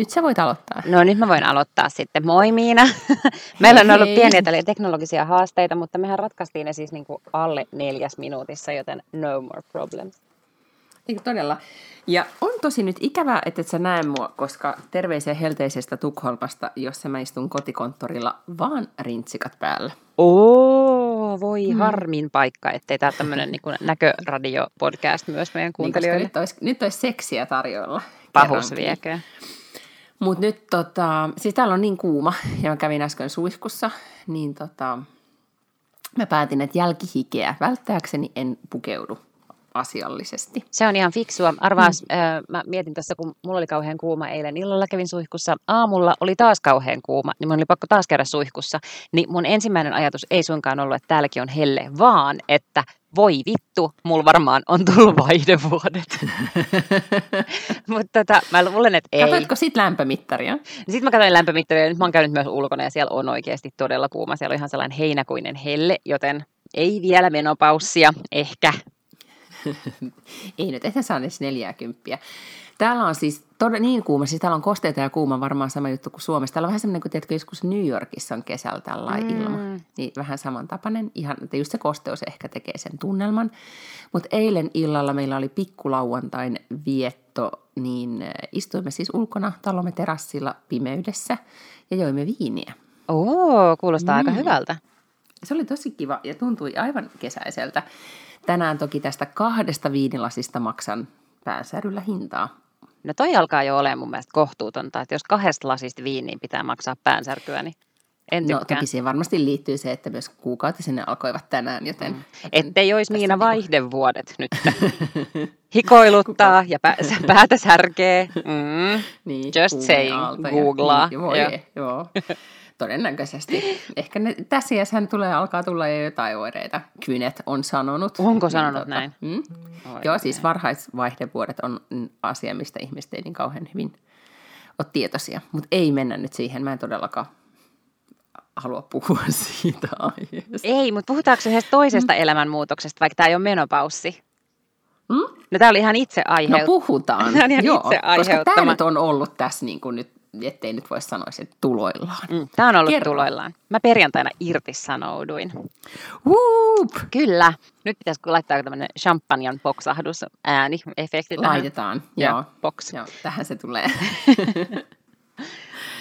Nyt sä voit aloittaa. No nyt mä voin aloittaa sitten. Moi Miina. Meillä on ollut pieniä teknologisia haasteita, mutta mehän ratkaistiin ne siis niin kuin alle neljäs minuutissa, joten no more problems. Niin todella. Ja on tosi nyt ikävää, että et sä näe mua, koska terveisiä helteisestä Tukholmasta, jossa mä istun kotikonttorilla, vaan rintsikat päällä. Oo, voi hmm. harmin paikka, ettei tämä tämmöinen niin näköradio-podcast myös meidän niin, kuuntelijoille. Niin, nyt, olisi, nyt olisi seksiä tarjolla. Pahus viekö. Mutta nyt tota, siis täällä on niin kuuma ja mä kävin äsken suihkussa, niin tota, mä päätin, että jälkihikeä välttääkseni en pukeudu asiallisesti. Se on ihan fiksua. Arvaas, mm. äh, mä mietin tässä, kun mulla oli kauhean kuuma eilen illalla kävin suihkussa. Aamulla oli taas kauhean kuuma, niin mun oli pakko taas käydä suihkussa. Niin mun ensimmäinen ajatus ei suinkaan ollut, että täälläkin on helle, vaan että voi vittu, mulla varmaan on tullut vaihdevuodet. Mutta tota, mä luulen, että ei. Katoitko sit lämpömittaria? Sitten mä katsoin lämpömittaria, nyt mä oon käynyt myös ulkona ja siellä on oikeasti todella kuuma. Siellä on ihan sellainen heinäkuinen helle, joten ei vielä menopaussia, ehkä. Ei nyt, ehkä saa edes 40. Täällä on siis todella niin kuuma, siis täällä on kosteita ja kuuma varmaan sama juttu kuin Suomessa. Täällä on vähän semmoinen, kun tiedätkö, joskus New Yorkissa on kesällä tällainen mm. ilma. Niin vähän samantapainen, ihan, että just se kosteus ehkä tekee sen tunnelman. Mutta eilen illalla meillä oli pikkulauantain vietto, niin äh, istuimme siis ulkona talomme terassilla pimeydessä ja joimme viiniä. Oo, kuulostaa mm. aika hyvältä. Se oli tosi kiva ja tuntui aivan kesäiseltä. Tänään toki tästä kahdesta viinilasista maksan päänsäryllä hintaa. No toi alkaa jo olemaan mun mielestä kohtuutonta, että jos kahdesta lasista viiniin pitää maksaa päänsärkyä, niin en No toki siihen varmasti liittyy se, että myös kuukautisenne alkoivat tänään, joten... Mm. Ettei olisi Miina vaihdevuodet nyt. Hikoiluttaa ja pä- päätä särkee. Mm. Niin, Just saying, googlaa. Niin, joo. joo. Todennäköisesti. Ehkä ne, tässä hän tulee, alkaa tulla jo jotain oireita. Kynet on sanonut. Onko niin, sanonut niin, näin? Mm? Joo, siis varhaisvaihdevuodet on asia, mistä ihmiset ei niin kauhean hyvin ole tietoisia. Mutta ei mennä nyt siihen. Mä en todellakaan halua puhua siitä aiheesta. Ei, mutta puhutaanko yhdestä toisesta mm. elämänmuutoksesta, vaikka tämä ei ole menopaussi? Mm? No tämä oli ihan itse aiheuttama. No puhutaan, tämä ihan Joo, itse koska tämä nyt on ollut tässä niin kuin nyt ettei nyt voi sanoa että tuloillaan. Mm, tämä on ollut Kerro. tuloillaan. Mä perjantaina irtisanouduin. Whoop. Kyllä. Nyt pitäisi laittaa tämmöinen champanjan poksahdus ääni efekti Laitetaan, joo. joo. Box. Joo, tähän se tulee.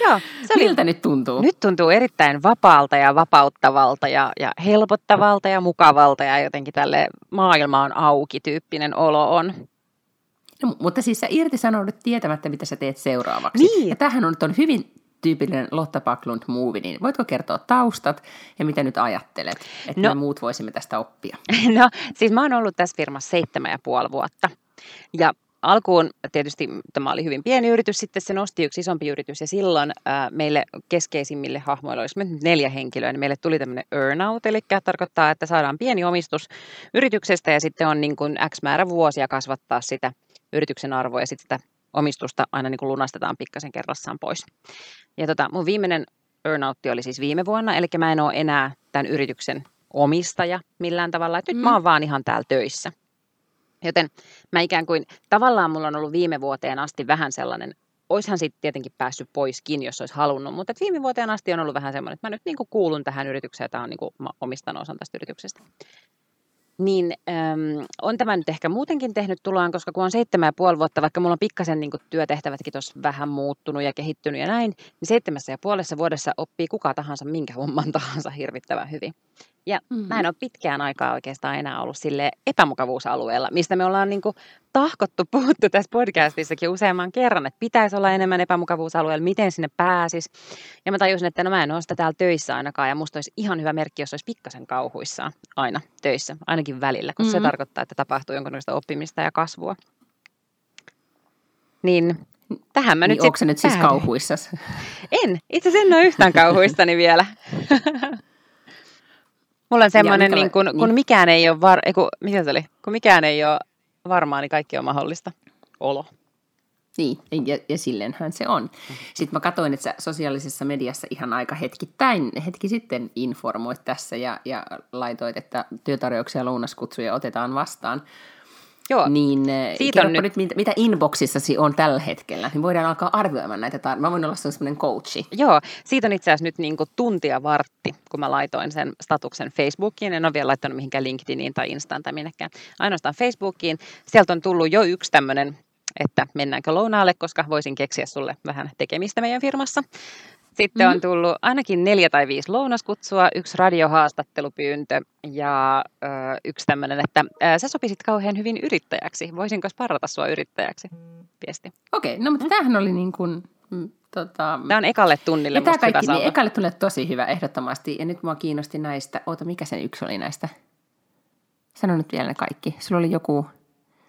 Joo, se oli, Miltä nyt tuntuu? Nyt tuntuu erittäin vapaalta ja vapauttavalta ja, ja helpottavalta ja mukavalta ja jotenkin tälle maailma on auki tyyppinen olo on. No, mutta siis sä irtisanoudut tietämättä, mitä sä teet seuraavaksi. Niin. Ja tähän on, on hyvin tyypillinen Lotta Backlund movie, niin voitko kertoa taustat ja mitä nyt ajattelet, että no, me muut voisimme tästä oppia? No siis mä oon ollut tässä firmassa seitsemän ja puoli vuotta. Ja alkuun tietysti tämä oli hyvin pieni yritys, sitten se nosti yksi isompi yritys ja silloin ää, meille keskeisimmille hahmoille, me nyt neljä henkilöä, niin meille tuli tämmöinen earnout, eli tarkoittaa, että saadaan pieni omistus yrityksestä ja sitten on niin kuin X määrä vuosia kasvattaa sitä yrityksen arvoa ja sitten sitä omistusta aina niin kuin lunastetaan pikkasen kerrassaan pois. Ja tota, mun viimeinen earnoutti oli siis viime vuonna, eli mä en ole enää tämän yrityksen omistaja millään tavalla, että mm. nyt mä oon vaan ihan täällä töissä. Joten mä ikään kuin, tavallaan mulla on ollut viime vuoteen asti vähän sellainen, oishan sitten tietenkin päässyt poiskin, jos olisi halunnut, mutta viime vuoteen asti on ollut vähän semmoinen, että mä nyt niin kuin kuulun tähän yritykseen, ja tämä on niin kuin, mä omistan osan tästä yrityksestä niin äm, on tämä nyt ehkä muutenkin tehnyt tuloaan, koska kun on seitsemän ja puoli vuotta, vaikka mulla on pikkasen niin työtehtävätkin tuossa vähän muuttunut ja kehittynyt ja näin, niin seitsemässä ja puolessa vuodessa oppii kuka tahansa minkä homman tahansa hirvittävän hyvin. Ja mm-hmm. mä en ole pitkään aikaa oikeastaan enää ollut sille epämukavuusalueella, mistä me ollaan niin kuin tahkottu, puhuttu tässä podcastissakin useamman kerran, että pitäisi olla enemmän epämukavuusalueella, miten sinne pääsis. Ja mä tajusin, että no mä en ole sitä täällä töissä ainakaan, ja musta olisi ihan hyvä merkki, jos olisi pikkasen kauhuissaan aina töissä, ainakin välillä, koska mm-hmm. se tarkoittaa, että tapahtuu jonkinlaista oppimista ja kasvua. Niin tähän mä niin nyt onko se nyt siis kauhuissas? En, itse asiassa en ole yhtään kauhuistani vielä. Mulla on semmoinen, niin kun, kun niin. mikään ei ole var... Ei, kun, mitä se oli? Kun mikään ei ole varmaa, niin kaikki on mahdollista. Olo. Niin, ja, ja silleenhän se on. Sitten mä katsoin, että sä sosiaalisessa mediassa ihan aika hetkittäin, hetki sitten informoit tässä ja, ja laitoit, että työtarjouksia ja lounaskutsuja otetaan vastaan. Joo, Niin eh, Siitä on kerropa nyt- nyt, mitä, mitä inboxissasi on tällä hetkellä, niin voidaan alkaa arvioimaan näitä tar- Mä voin olla sellainen coachi. Joo, siitä on itse asiassa nyt niin kuin tuntia vartti, kun mä laitoin sen statuksen Facebookiin. En ole vielä laittanut mihinkään LinkedIniin tai Instaan tai minnekään. Ainoastaan Facebookiin. Sieltä on tullut jo yksi tämmöinen, että mennäänkö lounaalle, koska voisin keksiä sulle vähän tekemistä meidän firmassa. Sitten mm-hmm. on tullut ainakin neljä tai viisi lounaskutsua, yksi radiohaastattelupyyntö ja ö, yksi tämmöinen, että ö, sä sopisit kauhean hyvin yrittäjäksi. Voisinko sparrata sua yrittäjäksi? Viesti. Okei, no mutta mm. tämähän oli niin kuin, mm, tota, Tämä on ekalle tunnille ja tämä musta hyvä kaikki, niin ekalle tulee tosi hyvä ehdottomasti. Ja nyt mua kiinnosti näistä, oota mikä sen yksi oli näistä? Sano nyt vielä ne kaikki. Sulla oli joku,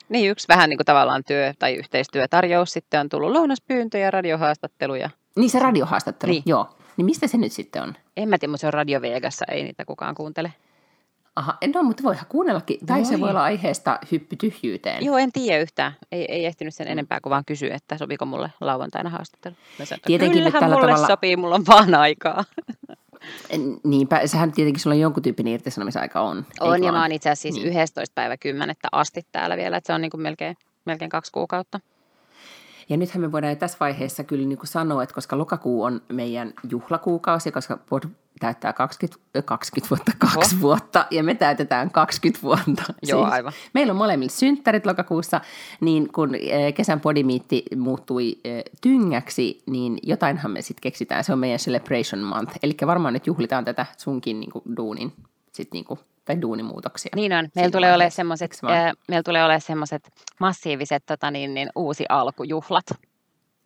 Niin, yksi vähän niin kuin tavallaan työ- tai yhteistyötarjous. Sitten on tullut lounaspyyntöjä, radiohaastatteluja. Niin se radiohaastattelu, Niin. joo. Niin mistä se nyt sitten on? En mä tiedä, mutta se on Radio Vegassa, ei niitä kukaan kuuntele. Aha, no mutta voihan kuunnellakin. Tai se Voi. olla aiheesta hyppy tyhjyyteen. Joo, en tiedä yhtään. Ei, ei ehtinyt sen enempää kuin vaan kysyä, että sopiko mulle lauantaina haastattelu. Mä sanoin, että Tietenkin kyllähän tällä mulle tavalla- sopii, mulla on vaan aikaa. Niinpä, sehän tietenkin sulla jonkun tyyppinen irtisanomisaika on. On, ja mä oon itse asiassa siis Niin. 11. päivä 10. asti täällä vielä, että se on niin kuin melkein, melkein kaksi kuukautta. Ja nythän me voidaan jo tässä vaiheessa kyllä niin kuin sanoa, että koska lokakuu on meidän juhlakuukausi, koska pod täyttää 20, ö, 20 vuotta, kaksi Oho. vuotta, ja me täytetään 20 vuotta. Joo, aivan. Meillä on molemmilla synttärit lokakuussa, niin kun eh, kesän podimiitti muuttui eh, tyngäksi, niin jotainhan me sitten keksitään. Se on meidän celebration month. Eli varmaan nyt juhlitaan tätä sunkin niin kuin, duunin, sit, niin kuin, tai duunimuutoksia. Niin on. Meillä tulee olemaan semmoiset, ää, meillä tulee olemaan semmoiset massiiviset tota niin, niin, uusi alkujuhlat.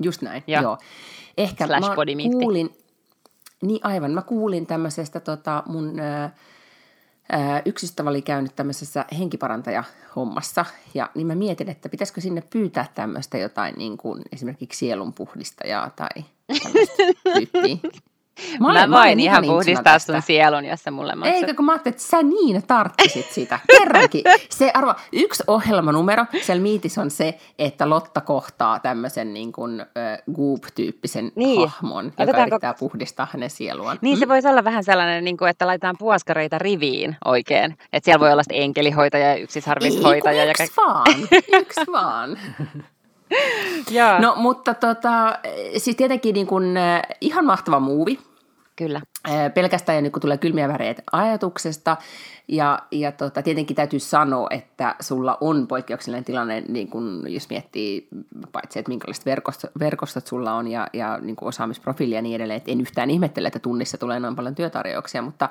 Just näin, Ja joo. Ehkä slash mä podimiitti. kuulin, niin aivan, mä kuulin tämmöisestä tota, mun ää, yksi ystävä oli käynyt tämmöisessä henkiparantajahommassa, ja niin mä mietin, että pitäisikö sinne pyytää tämmöistä jotain niin kuin esimerkiksi sielunpuhdistajaa tai tämmöistä tyyppiä. Mä, olen- mä voin olen ihan puhdistaa sun sielun, jos sä mulle maksat. Eikä kun mä ajattelin, että sä niin tarttisit sitä. Kerrankin. Se arvo, yksi ohjelmanumero siellä miitissä on se, että Lotta kohtaa tämmöisen niin kuin, äh, Goop-tyyppisen Niin. hahmon, joka Otetaanko- yrittää puhdistaa hänen sieluaan. Niin se voisi olla vähän sellainen, niin kuin, että laitetaan puoskareita riviin oikein. Että siellä voi olla sitten enkelihoitaja ja yksisarvishoitaja. Ei, ja yksi vaan, yksi vaan. Joo, no. Mutta tota, siis tietenkin niin kuin, äh, ihan mahtava muuvi. kyllä. Äh, pelkästään niin kun tulee kylmiä väreitä ajatuksesta. Ja, ja tota, tietenkin täytyy sanoa, että sulla on poikkeuksellinen tilanne, niin kun, jos miettii paitsi, että minkälaiset verkostot, verkostot sulla on ja, ja niin kuin osaamisprofiili ja niin edelleen. Et en yhtään ihmettele, että tunnissa tulee noin paljon työtarjouksia, mutta,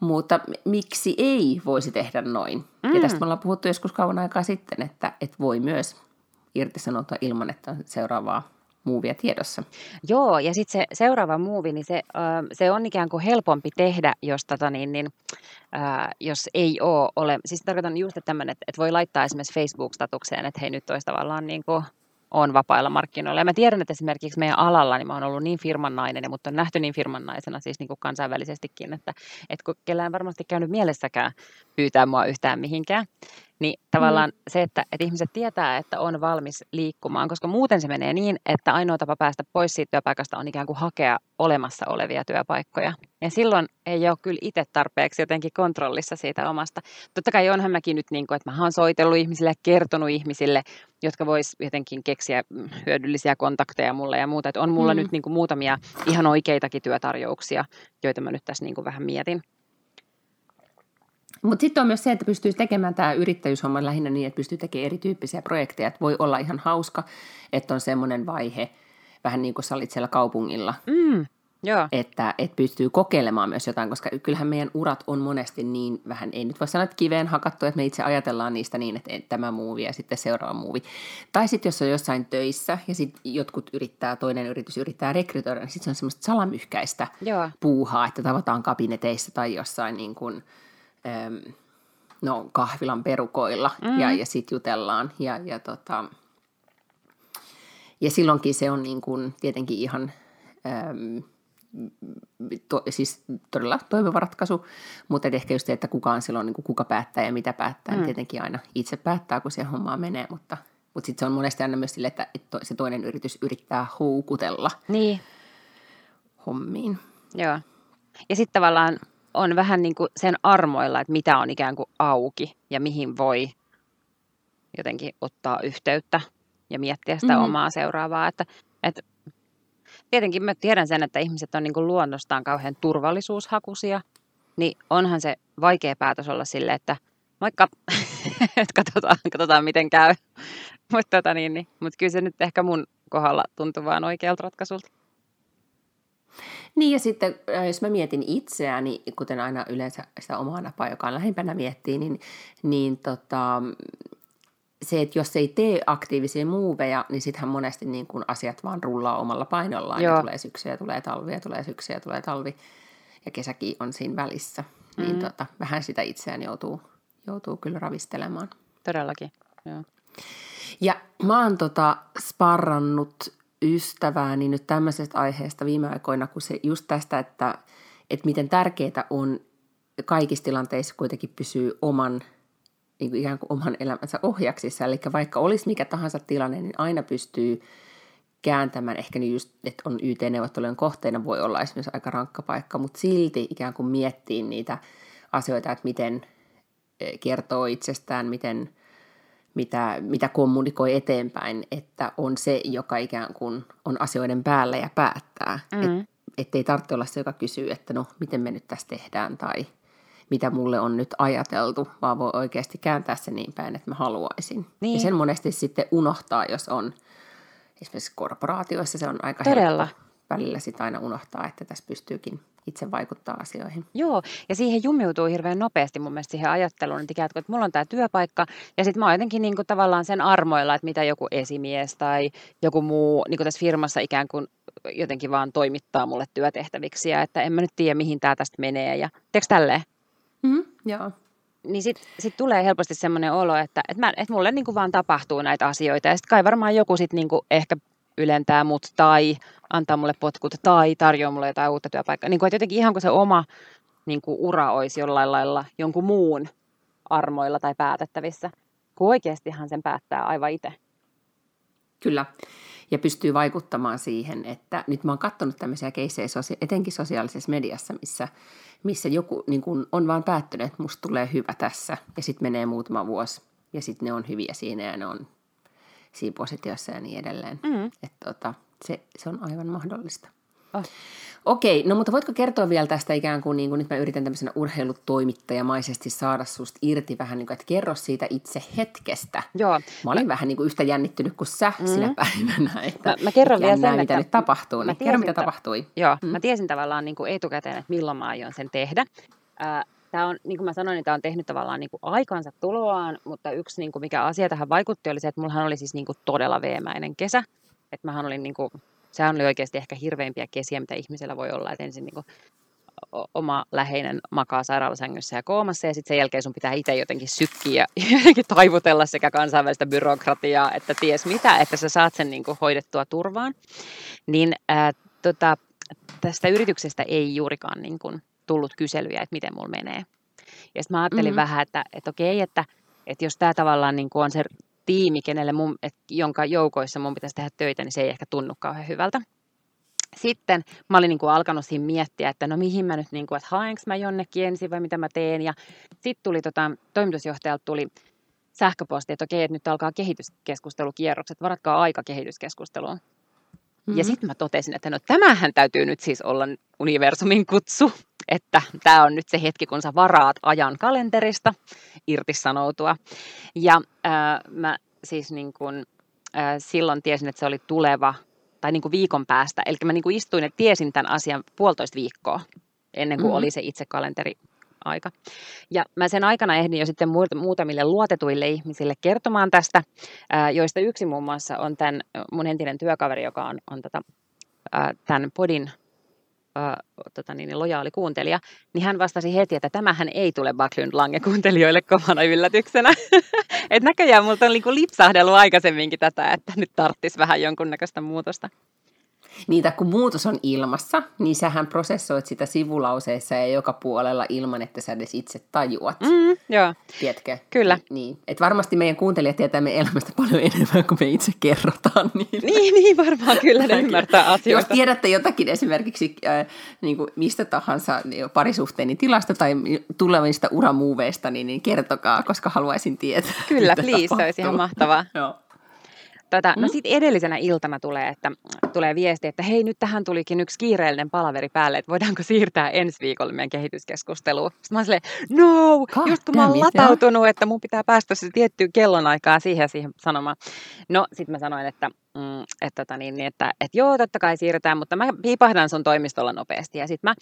mutta miksi ei voisi tehdä noin? Mm. Ja tästä me ollaan puhuttu joskus kauan aikaa sitten, että, että voi myös irtisanoutua ilman, että seuraavaa muuvia tiedossa. Joo, ja sitten se seuraava muuvi, niin se, se on ikään kuin helpompi tehdä, jos, tota niin, niin, ö, jos ei ole ole. Siis tarkoitan just tämmöinen, että, että voi laittaa esimerkiksi Facebook-statukseen, että hei nyt olisi tavallaan niin kuin on vapailla markkinoilla. Ja mä tiedän, että esimerkiksi meidän alalla niin mä oon ollut niin firman nainen, mutta on nähty niin firman naisena siis niin kuin kansainvälisestikin, että, että kun kellään varmasti käynyt mielessäkään pyytää mua yhtään mihinkään, niin tavallaan mm. se, että, että ihmiset tietää, että on valmis liikkumaan, koska muuten se menee niin, että ainoa tapa päästä pois siitä työpaikasta on ikään kuin hakea olemassa olevia työpaikkoja. Ja silloin ei ole kyllä itse tarpeeksi jotenkin kontrollissa siitä omasta. Totta kai onhan mäkin nyt niin kuin, että mä oon soitellut ihmisille ja kertonut ihmisille, jotka vois jotenkin keksiä hyödyllisiä kontakteja mulle ja muuta. Että on mulla mm. nyt niin kuin muutamia ihan oikeitakin työtarjouksia, joita mä nyt tässä niin kuin vähän mietin. Mutta sitten on myös se, että pystyy tekemään tämä yrittäjyyshomma lähinnä niin, että pystyy tekemään erityyppisiä projekteja. Että voi olla ihan hauska, että on semmoinen vaihe, vähän niin kuin sä olit siellä kaupungilla, Mm, joo. että, että pystyy kokeilemaan myös jotain, koska kyllähän meidän urat on monesti niin vähän, ei nyt voi sanoa, että kiveen hakattu, että me itse ajatellaan niistä niin, että tämä muuvi ja sitten seuraava muuvi. Tai sitten jos on jossain töissä ja sitten jotkut yrittää, toinen yritys yrittää rekrytoida, niin sitten se on semmoista salamyhkäistä Joo. puuhaa, että tavataan kabineteissa tai jossain niin kuin, no, kahvilan perukoilla mm. ja, ja sitten jutellaan. Ja, ja, tota, Ja silloinkin se on niin kuin tietenkin ihan äm, to, siis todella toimiva ratkaisu, mutta ehkä just se, että kuka on silloin, niin kuin kuka päättää ja mitä päättää, niin mm. tietenkin aina itse päättää, kun se hommaa menee, mutta, mutta sitten se on monesti aina myös sille, että, että se toinen yritys yrittää houkutella niin. hommiin. Joo. Ja sitten tavallaan on vähän niin kuin sen armoilla, että mitä on ikään kuin auki ja mihin voi jotenkin ottaa yhteyttä ja miettiä sitä mm-hmm. omaa seuraavaa. Että, että tietenkin mä tiedän sen, että ihmiset on niin kuin luonnostaan kauhean turvallisuushakuisia, niin onhan se vaikea päätös olla sille, että moikka, että katsotaan, katsotaan miten käy. Mutta tota niin, niin. Mut kyllä se nyt ehkä mun kohdalla tuntuu vaan oikealta ratkaisulta. Niin ja sitten äh, jos mä mietin itseäni, kuten aina yleensä sitä omaa napaa, joka on lähimpänä miettii, niin, niin tota, se, että jos ei tee aktiivisia muuveja, niin sittenhän monesti niin kun asiat vaan rullaa omalla painollaan. Joo. Ja tulee syksyä, tulee talvi ja tulee syksyä, tulee talvi ja kesäkin on siinä välissä. Niin mm. Niin tota, vähän sitä itseään joutuu, joutuu kyllä ravistelemaan. Todellakin, joo. Ja mä oon tota sparrannut ystävääni nyt tämmöisestä aiheesta viime aikoina, kun se just tästä, että, että miten tärkeää on kaikissa tilanteissa kuitenkin pysyä oman niin kuin ikään kuin oman elämänsä ohjaksissa. Eli vaikka olisi mikä tahansa tilanne, niin aina pystyy kääntämään, ehkä niin just, että on YT-neuvottelujen kohteena, voi olla esimerkiksi aika rankka paikka, mutta silti ikään kuin miettii niitä asioita, että miten e, kertoo itsestään, miten, mitä, mitä kommunikoi eteenpäin, että on se, joka ikään kuin on asioiden päällä ja päättää. Mm. Et, ettei tarvitse olla se, joka kysyy, että no, miten me nyt tässä tehdään, tai mitä mulle on nyt ajateltu, vaan voi oikeasti kääntää se niin päin, että mä haluaisin. Niin. Ja sen monesti sitten unohtaa, jos on esimerkiksi korporaatioissa se on aika Todella. helppo välillä sitä aina unohtaa, että tässä pystyykin itse vaikuttaa asioihin. Joo, ja siihen jumiutuu hirveän nopeasti mun mielestä siihen ajatteluun, että, ikään kuin, että mulla on tämä työpaikka, ja sitten mä oon jotenkin niin kuin tavallaan sen armoilla, että mitä joku esimies tai joku muu niin kuin tässä firmassa ikään kuin jotenkin vaan toimittaa mulle työtehtäviksi, ja että en mä nyt tiedä, mihin tämä tästä menee, ja teekö tälleen? Mm, joo. Niin sitten sit tulee helposti semmoinen olo, että, että, mä, että mulle niin kuin vaan tapahtuu näitä asioita. Ja sitten kai varmaan joku sitten niin ehkä ylentää mut tai antaa mulle potkut tai tarjoaa mulle jotain uutta työpaikkaa. Niin kuin, että jotenkin ihan kuin se oma niin kuin ura olisi jollain lailla jonkun muun armoilla tai päätettävissä. Kun oikeastihan sen päättää aivan itse. Kyllä ja pystyy vaikuttamaan siihen, että nyt mä oon katsonut tämmöisiä keissejä etenkin sosiaalisessa mediassa, missä, missä joku niin kun on vaan päättynyt, että musta tulee hyvä tässä ja sitten menee muutama vuosi ja sitten ne on hyviä siinä ja ne on siinä positiossa ja niin edelleen. Mm. Että tota, se, se on aivan mahdollista. Oh. Okei, no mutta voitko kertoa vielä tästä ikään kuin, niin kuin nyt mä yritän tämmöisenä urheilutoimittajamaisesti saada susta irti vähän niin kuin, että kerro siitä itse hetkestä. Joo. Mä olin mä... vähän niin kuin yhtä jännittynyt kuin sä mm. sinä päivänä, että mä, mä kerron vielä sen, mitä että nyt tapahtuu. Niin kerro, mitä tapahtui. Joo, mm. mä tiesin tavallaan niin kuin etukäteen, että milloin mä aion sen tehdä. Äh, Tämä on, niin kuin mä sanoin, niin tämä on tehnyt tavallaan niin kuin aikansa tuloaan, mutta yksi niin kuin mikä asia tähän vaikutti oli se, että mullahan oli siis niin kuin todella veemäinen kesä. Että mähän olin niin kuin sehän oli oikeasti ehkä hirveimpiä kesiä, mitä ihmisellä voi olla, että ensin niin kuin oma läheinen makaa sairaalasängyssä ja koomassa ja sitten sen jälkeen sun pitää itse jotenkin sykkiä ja jotenkin taivutella sekä kansainvälistä byrokratiaa että ties mitä, että sä saat sen niin kuin hoidettua turvaan. Niin ää, tota, tästä yrityksestä ei juurikaan niin kuin tullut kyselyjä, että miten mulla menee. Ja sitten mä ajattelin mm-hmm. vähän, että, että okei, että, että jos tämä tavallaan niin kuin on se tiimi, kenelle mun, et, jonka joukoissa mun pitäisi tehdä töitä, niin se ei ehkä tunnu kauhean hyvältä. Sitten mä olin niin kuin alkanut siinä miettiä, että no mihin mä nyt, niin kuin, että haenko mä jonnekin ensin vai mitä mä teen. Ja sitten tuli tota, toimitusjohtajalta tuli sähköposti, että okei, että nyt alkaa kehityskeskustelukierrokset, varatkaa aika kehityskeskusteluun. Mm-hmm. Ja sitten mä totesin, että no tämähän täytyy nyt siis olla universumin kutsu, että tämä on nyt se hetki, kun sä varaat ajan kalenterista irtisanoutua. Ja äh, mä siis niin kun, äh, silloin tiesin, että se oli tuleva tai niin kuin viikon päästä. Eli mä niin kuin istuin ja tiesin tämän asian puolitoista viikkoa ennen kuin mm-hmm. oli se itse kalenteri aika. Ja mä sen aikana ehdin jo sitten muutamille luotetuille ihmisille kertomaan tästä, joista yksi muun muassa on tämän mun entinen työkaveri, joka on, on tota, tämän podin tota niin, lojaali kuuntelija, niin hän vastasi heti, että tämähän ei tule Backlund Lange kuuntelijoille kovana yllätyksenä. Et näköjään multa on niinku lipsahdellut aikaisemminkin tätä, että nyt tarttis vähän jonkunnäköistä muutosta. Niitä kun muutos on ilmassa, niin sähän prosessoit sitä sivulauseessa ja joka puolella ilman, että sä edes itse tajuat. Mm, joo. Tiedätkö? Kyllä. Niin. Et varmasti meidän kuuntelijat tietää meidän elämästä paljon enemmän kuin me itse kerrotaan niille. Niin, niin varmaan kyllä ne ymmärtää Jos asioita. tiedätte jotakin esimerkiksi äh, niin kuin mistä tahansa niin parisuhteeni tilasta tai tulevista uramuuveista, niin, niin kertokaa, koska haluaisin tietää. Kyllä, please, se olisi ihan mahtavaa. Joo. Tota, Mm. no sitten edellisenä iltana tulee, että tulee viesti, että hei nyt tähän tulikin yksi kiireellinen palaveri päälle, että voidaanko siirtää ensi viikolle meidän kehityskeskusteluun. Sitten mä oon silleen, no, God just kun mä oon latautunut, että mun pitää päästä se tiettyyn kellonaikaan siihen ja siihen sanomaan. No sitten mä sanoin, että, mm, että, tota niin, niin, että, että joo, totta kai siirretään, mutta mä piipahdan sun toimistolla nopeasti. Ja sitten mä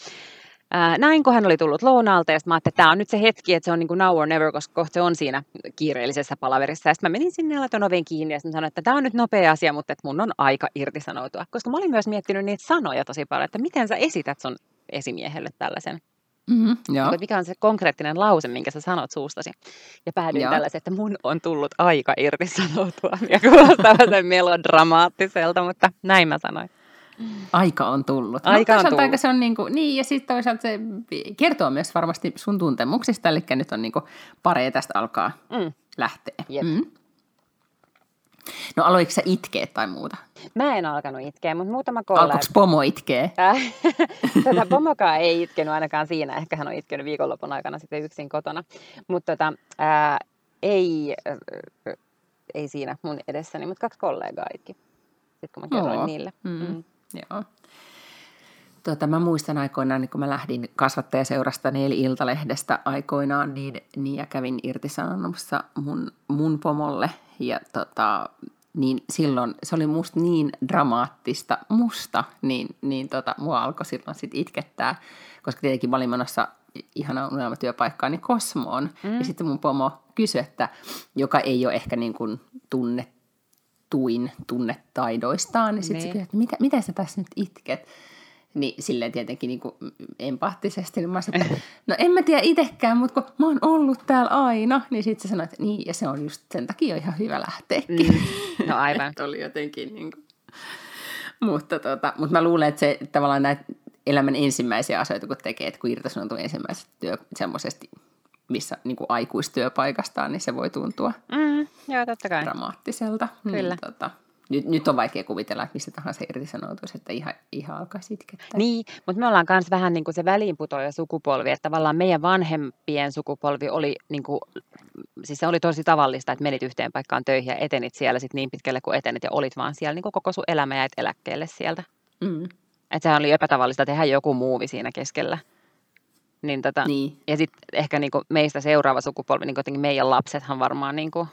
Ää, näin, kun hän oli tullut lounaalta, ja sitten mä ajattelin, että tämä on nyt se hetki, että se on niin kuin now or never, koska kohta se on siinä kiireellisessä palaverissa. Ja sitten mä menin sinne ja laitoin oven kiinni, ja sitten sanoin, että tämä on nyt nopea asia, mutta että mun on aika irtisanoutua. Koska mä olin myös miettinyt niitä sanoja tosi paljon, että miten sä esität sun esimiehelle tällaisen. Mm-hmm, joo. Niin, mikä on se konkreettinen lause, minkä sä sanot suustasi. Ja päädyin Joo. tällaisen, että mun on tullut aika irtisanoutua. Ja kuulostaa vähän melodramaattiselta, mutta näin mä sanoin. Aika on tullut. Aika no, on tullut. Aika se on niin, kuin, niin, ja sitten toisaalta se kertoo myös varmasti sun tuntemuksista, eli nyt on niin kuin pare tästä alkaa Mm. lähteä. Jep. Mm. No aloitko sä itkeä tai muuta? Mä en alkanut itkeä, mutta muutama kollega... Alkoiko pomo itkeä? Äh, Tätä pomokaa ei itkenyt ainakaan siinä. Ehkä hän on itkenyt viikonlopun aikana sitten yksin kotona. Mutta tota, ää, ei, äh, äh, ei siinä mun edessäni, mutta kaksi kollegaa itki. Sitten kun mä kerroin Oo. niille. Mm. Mm. Joo. Tota, mä muistan aikoinaan, niin kun mä lähdin kasvattajaseurasta eli Iltalehdestä aikoinaan, niin, niin ja kävin irtisanomassa mun, mun pomolle. Ja tota, niin silloin se oli musta niin dramaattista musta, niin, niin tota, mua alkoi silloin sit itkettää, koska tietenkin mä olin menossa ihana unelmatyöpaikkaani Kosmoon. Mm. Ja sitten mun pomo kysyi, että joka ei ole ehkä niin kuin tunnettuin tunnetaidoistaan, niin sitten se kysyi, että mitä, mitä sä tässä nyt itket? Niin silleen tietenkin niin kuin empaattisesti, niin mä sanoin, että no en mä tiedä itsekään, mutta kun mä oon ollut täällä aina, niin sitten se sanoi, että niin, ja se on just sen takia ihan hyvä lähteäkin. Mm. No aivan. Oli jotenkin niin kuin. Mutta, tota, mutta mä luulen, että se tavallaan näitä elämän ensimmäisiä asioita, kun tekee, että kun irtisanoutuu ensimmäisestä työ, semmoisesti, missä niin kuin aikuistyöpaikastaan, niin se voi tuntua Mm, joo, totta kai. dramaattiselta. Kyllä. Niin, tota, nyt, nyt on vaikea kuvitella, että mistä tahansa irtisanoutuisi, että ihan, ihan alkaisi itkettää. Niin, mutta me ollaan myös vähän niin kuin se väliinputoaja sukupolvi, että tavallaan meidän vanhempien sukupolvi oli, niin kuin, siis se oli tosi tavallista, että menit yhteen paikkaan töihin ja etenit siellä sit niin pitkälle kuin etenit ja olit vaan siellä niin kuin koko sun elämä jäit eläkkeelle sieltä. Mm. Että sehän oli epätavallista tehdä joku muuvi siinä keskellä. Niin tota, Niin. Ja sitten ehkä niinku meistä seuraava sukupolvi, niin jotenkin meidän lapsethan varmaan niinku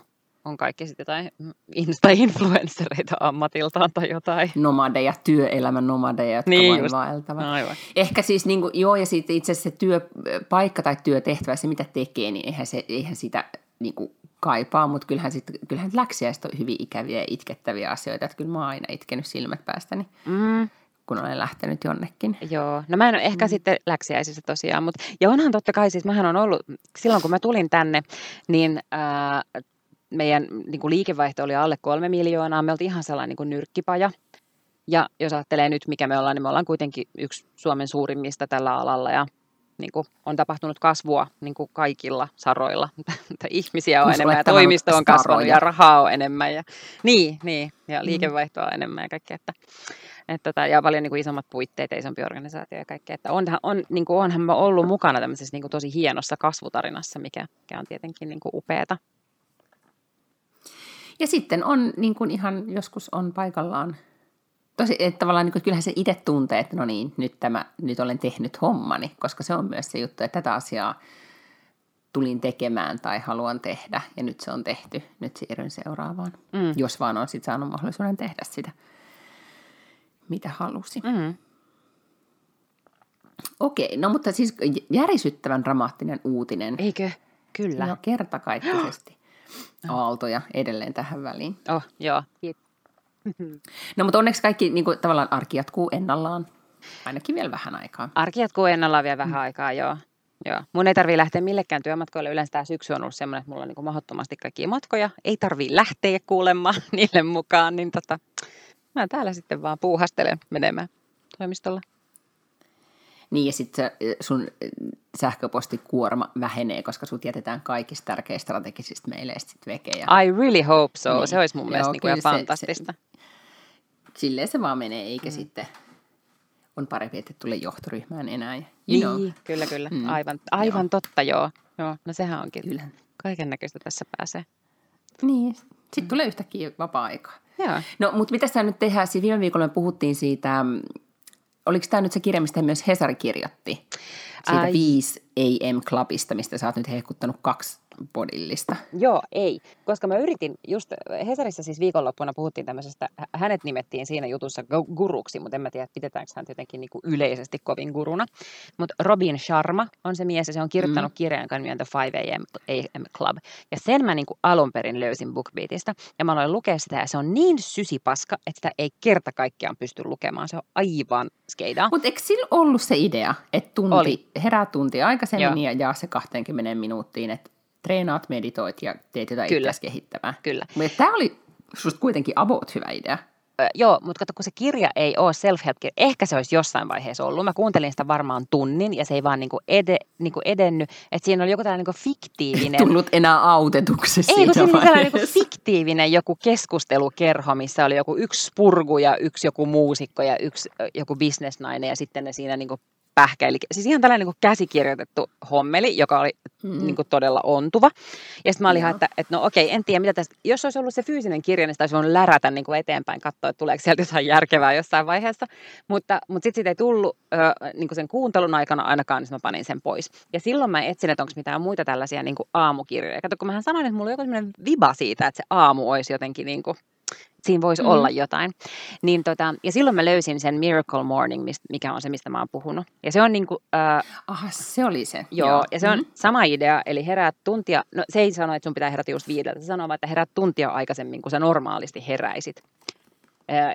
on kaikki sitten jotain Insta-influenssereita ammatiltaan tai jotain. Nomadeja, työelämän nomadeja, jotka Niin vain just. vaeltavat. Aivan. Ehkä siis, niin kuin, joo, ja sitten itse asiassa se työpaikka tai työtehtävä, se mitä tekee, niin eihän, se, eihän sitä niin kuin, kaipaa, mutta kyllähän, sit, kyllähän läksiäiset on hyvin ikäviä ja itkettäviä asioita, että kyllä mä oon aina itkenyt silmät päästäni, Mm, kun olen lähtenyt jonnekin. joo, no mä en ole ehkä mm. sitten läksiäisissä tosiaan, mutta ja onhan totta kai siis, mähän on ollut, silloin kun mä tulin tänne, niin ää, meidän niin kuin liikevaihto oli alle kolme miljoonaa, me oltiin ihan sellainen niin kuin nyrkkipaja. Ja jos ajattelee nyt, mikä me ollaan, niin me ollaan kuitenkin yksi Suomen suurimmista tällä alalla ja niin kuin on tapahtunut kasvua niin kuin kaikilla saroilla. Että ihmisiä on enemmän ja toimisto on kasvanut ja rahaa on enemmän. Ja, niin, niin, ja liikevaihtoa on enemmän ja kaikkea. Että, että, tota, ja paljon niin kuin isommat puitteet ja isompi organisaatio ja kaikkea. Että onhan, on, niin kuin onhan mä ollut mukana tämmöisessä niin kuin tosi hienossa kasvutarinassa, mikä, mikä on tietenkin niin kuin upeata. Ja sitten on niin kuin ihan joskus on paikallaan, tosi, että tavallaan niin kuin, kyllähän se itse tuntee, että no niin, nyt, tämä, nyt olen tehnyt hommani, koska se on myös se juttu, että tätä asiaa tulin tekemään tai haluan tehdä ja nyt se on tehty, nyt siirryn seuraavaan, Mm. jos vaan on sitten saanut mahdollisuuden tehdä sitä, mitä halusi. Mm. Okei, no mutta siis järisyttävän dramaattinen uutinen. Eikö? Kyllä. No kertakaikkisesti aaltoja edelleen tähän väliin. Oh, joo. No mutta onneksi kaikki niin kuin, tavallaan arki jatkuu ennallaan, ainakin vielä vähän aikaa. Arki jatkuu ennallaan vielä vähän aikaa, joo. Joo. Mun ei tarvii lähteä millekään työmatkoille. Yleensä tämä syksy on ollut semmoinen, että mulla on niin mahdottomasti kaikkia matkoja. Ei tarvii lähteä kuulemma niille mukaan. Niin tota, mä täällä sitten vaan puuhastelen menemään toimistolla. Niin ja sitten sun sähköpostikuorma vähenee, koska sut jätetään kaikista tärkeistä strategisista meileistä sitten veke. Ja... I really hope so. Niin. Se olisi mun Joo, mielestä niin ihan fantastista. Se, silleen se vaan menee, eikä mm. sitten on parempi, että tulee johtoryhmään enää. You niin, know. kyllä, kyllä. Mm. Aivan, aivan joo. totta, joo. joo. No sehän onkin. Kyllä. Kaiken näköistä tässä pääsee. Niin, sitten mm. tulee yhtäkkiä vapaa-aikaa. Joo. No, mutta mitä sä nyt tehdään? Siis viime viikolla me puhuttiin siitä, mm, oliko tämä nyt se kirja, mistä myös Hesari kirjoitti? Siitä Ai. 5 AM Clubista, mistä sä oot nyt hehkuttanut kaksi bodillista. Joo, ei. Koska mä yritin, just Hesarissa siis viikonloppuna puhuttiin tämmöisestä, hänet nimettiin siinä jutussa guruksi, mutta en mä tiedä, pidetäänkö hän jotenkin niin kuin yleisesti kovin guruna. Mutta Robin Sharma on se mies ja se on kirjoittanut mm. kirjan, joka The 5 AM, AM Club. Ja sen mä niin kuin alun perin löysin BookBeatista. Ja mä aloin lukea sitä ja se on niin sysipaska, että sitä ei kerta kaikkiaan pysty lukemaan. Se on aivan skeidaa. Mutta eikö sillä ollut se idea, että tunti, Oli. herää tunti aikaisemmin Joo. ja jaa se 20 minuuttiin, että treenaat, meditoit ja teet jotain Kyllä. kehittävää. Kyllä. Mutta tämä oli susta kuitenkin about hyvä idea. Ö, joo, mutta kato, kun se kirja ei ole self-help ehkä se olisi jossain vaiheessa ollut. Mä kuuntelin sitä varmaan tunnin ja se ei vaan niinku ede, niinku edennyt. Että siinä oli joku tällainen niinku fiktiivinen... Tullut enää autetuksi Ei, kun siinä oli tällainen niinku fiktiivinen joku keskustelukerho, missä oli joku yksi spurgu ja yksi joku muusikko ja yksi joku bisnesnainen ja sitten ne siinä niinku pähkäili. Siis ihan tällainen niin kuin käsikirjoitettu hommeli, joka oli mm. niin kuin todella ontuva. Ja sitten mä olin ihan, että, että no okei, en tiedä mitä tästä, jos olisi ollut se fyysinen kirja, niin sitä olisi voinut lärätä niin kuin eteenpäin, katsoa, että tuleeko sieltä jotain järkevää jossain vaiheessa. Mutta, mutta sitten siitä ei tullut ö, niin kuin sen kuuntelun aikana ainakaan, niin mä panin sen pois. Ja silloin mä etsin, että onko mitään muita tällaisia niin kuin aamukirjoja. Kato, kun mä sanoin, että mulla on joku sellainen viba siitä, että se aamu olisi jotenkin niin kuin siinä voisi mm. olla jotain. Niin tota, ja silloin mä löysin sen Miracle Morning, mikä on se, mistä mä oon puhunut. Ja se on niin kuin, äh, Aha, se oli se. Joo, joo. ja se on mm. sama idea, eli heräät tuntia, no se ei sano, että sun pitää herätä just viideltä, se sanoo että heräät tuntia aikaisemmin, kun sä normaalisti heräisit.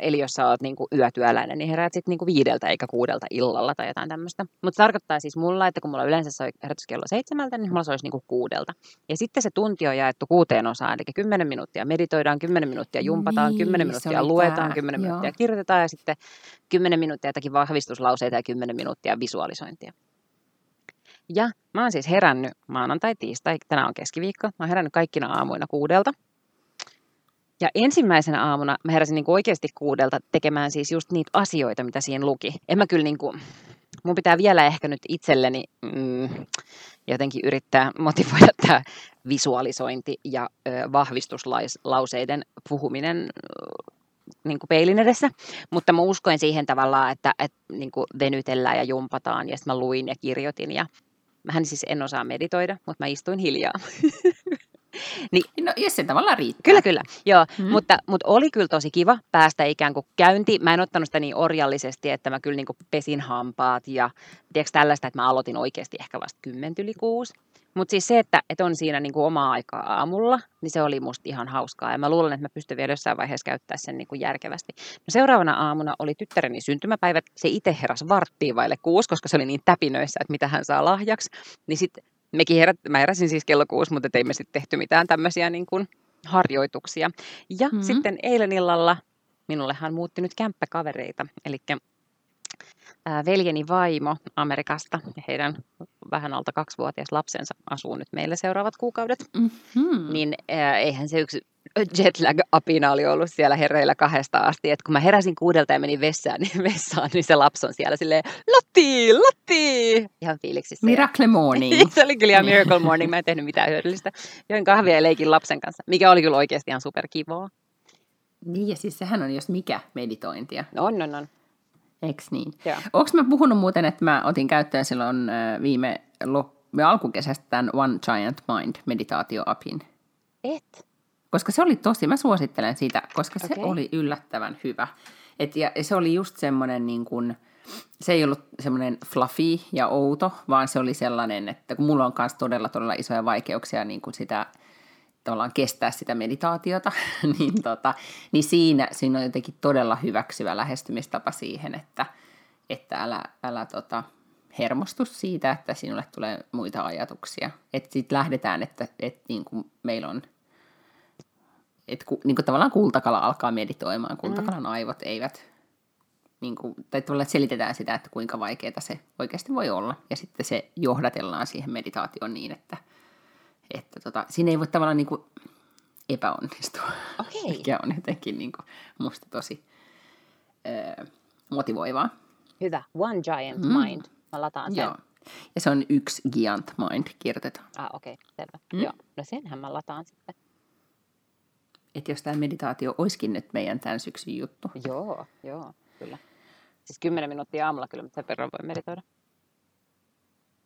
Eli jos sä oot niin kuin yötyöläinen, niin heräät sitten niin viideltä eikä kuudelta illalla tai jotain tämmöistä. Mutta se tarkoittaa siis mulla, että kun mulla yleensä soi herätyskello seitsemältä, niin mulla se olisi niin kuin kuudelta. Ja sitten se tunti on jaettu kuuteen osaan, eli kymmenen minuuttia meditoidaan, kymmenen minuuttia jumpataan, niin, kymmenen minuuttia luetaan, kymmenen minuuttia kirjoitetaan ja sitten kymmenen minuuttia jotakin vahvistuslauseita ja kymmenen minuuttia visualisointia. Ja mä oon siis herännyt maanantai, tiistai, tänään on keskiviikko. Mä oon herännyt kaikkina aamuina kuudelta. Ja ensimmäisenä aamuna mä heräsin niin oikeasti kuudelta tekemään siis just niitä asioita, mitä siinä luki. En mä kyllä niin kuin, mun pitää vielä ehkä nyt itselleni mm, jotenkin yrittää motivoida tämä visualisointi ja ö, vahvistuslauseiden puhuminen niin kuin peilin edessä, mutta mä uskoin siihen tavallaan, että, että niin kuin venytellään ja jumpataan ja sitten mä luin ja kirjoitin ja mähän siis en osaa meditoida, mutta mä istuin hiljaa. Niin, no, jos se tavallaan riittää. Kyllä, kyllä. Joo, mm. mutta, mutta oli kyllä tosi kiva päästä ikään kuin käynti. Mä en ottanut sitä niin orjallisesti, että mä kyllä niin kuin pesin hampaat ja tiedätkö tällaista, että mä aloitin oikeasti ehkä vasta kymmentä yli kuusi. Mutta siis se, että, että on siinä niin kuin omaa aikaa aamulla, niin se oli musta ihan hauskaa. Ja mä luulen, että mä pystyn vielä jossain vaiheessa käyttää sen niin kuin järkevästi. No seuraavana aamuna oli tyttäreni syntymäpäivät. Se itse heräsi varttiin vaille kuusi, koska se oli niin täpinöissä, että mitä hän saa lahjaksi. Niin sitten mekin herät, mä heräsin siis kello kuusi, mutta ei me sitten tehty mitään tämmöisiä niin kuin harjoituksia. Ja mm-hmm. sitten eilen illalla minullehan muutti nyt kämppäkavereita, eli veljeni vaimo Amerikasta ja heidän vähän alta kaksivuotias lapsensa asuu nyt meillä seuraavat kuukaudet. Mm-hmm. Niin eihän se yksi jetlag-apina oli ollut siellä hereillä kahdesta asti, että kun mä heräsin kuudelta ja menin vessaan, niin, vessaan, niin se lapsi on siellä silleen, Lotti, Lotti! Ihan fiiliksissä. Miracle morning. se oli kyllä ihan miracle morning, mä en tehnyt mitään hyödyllistä. Join kahvia ja leikin lapsen kanssa, mikä oli kyllä oikeasti ihan superkivaa. Niin ja siis sehän on jos mikä meditointia. On, on, on. Eks niin? Onko mä puhunut muuten, että mä otin käyttöön silloin viime lop- alkukesästä tämän One Giant Mind meditaatioapin? Et? Koska se oli tosi, mä suosittelen sitä, koska okay. se oli yllättävän hyvä. Et, ja se oli just semmoinen niin kuin, se ei ollut semmoinen fluffy ja outo, vaan se oli sellainen, että kun mulla on myös todella todella isoja vaikeuksia niin kuin sitä tavallaan kestää sitä meditaatiota, niin, tota, niin siinä, siinä on jotenkin todella hyväksyvä lähestymistapa siihen, että, että älä, älä tota, hermostu siitä, että sinulle tulee muita ajatuksia. Että sitten lähdetään, että, että niin kuin meillä on, että ku, niin kuin tavallaan kultakala alkaa meditoimaan. Kultakalan aivot eivät, niin kuin, tai tavallaan selitetään sitä, että kuinka vaikeaa se oikeasti voi olla. Ja sitten se johdatellaan siihen meditaatioon niin, että, että tota, siinä ei voi tavallaan niin kuin epäonnistua. Okei. Mikä on jotenkin niin kuin, musta tosi ö, motivoivaa. Hyvä. One giant Mm. mind. Mä lataan sen. Joo. Ja se on yksi Giant Mind, kirjoitetaan. Ah, okei, okay, selvä. Mm. Joo. No senhän mä lataan sitten. Että jos tämä meditaatio olisikin nyt meidän tämän syksyn juttu. Joo, joo, kyllä. Siis 10 minuuttia aamulla kyllä, mutta sen verran voi meditoida.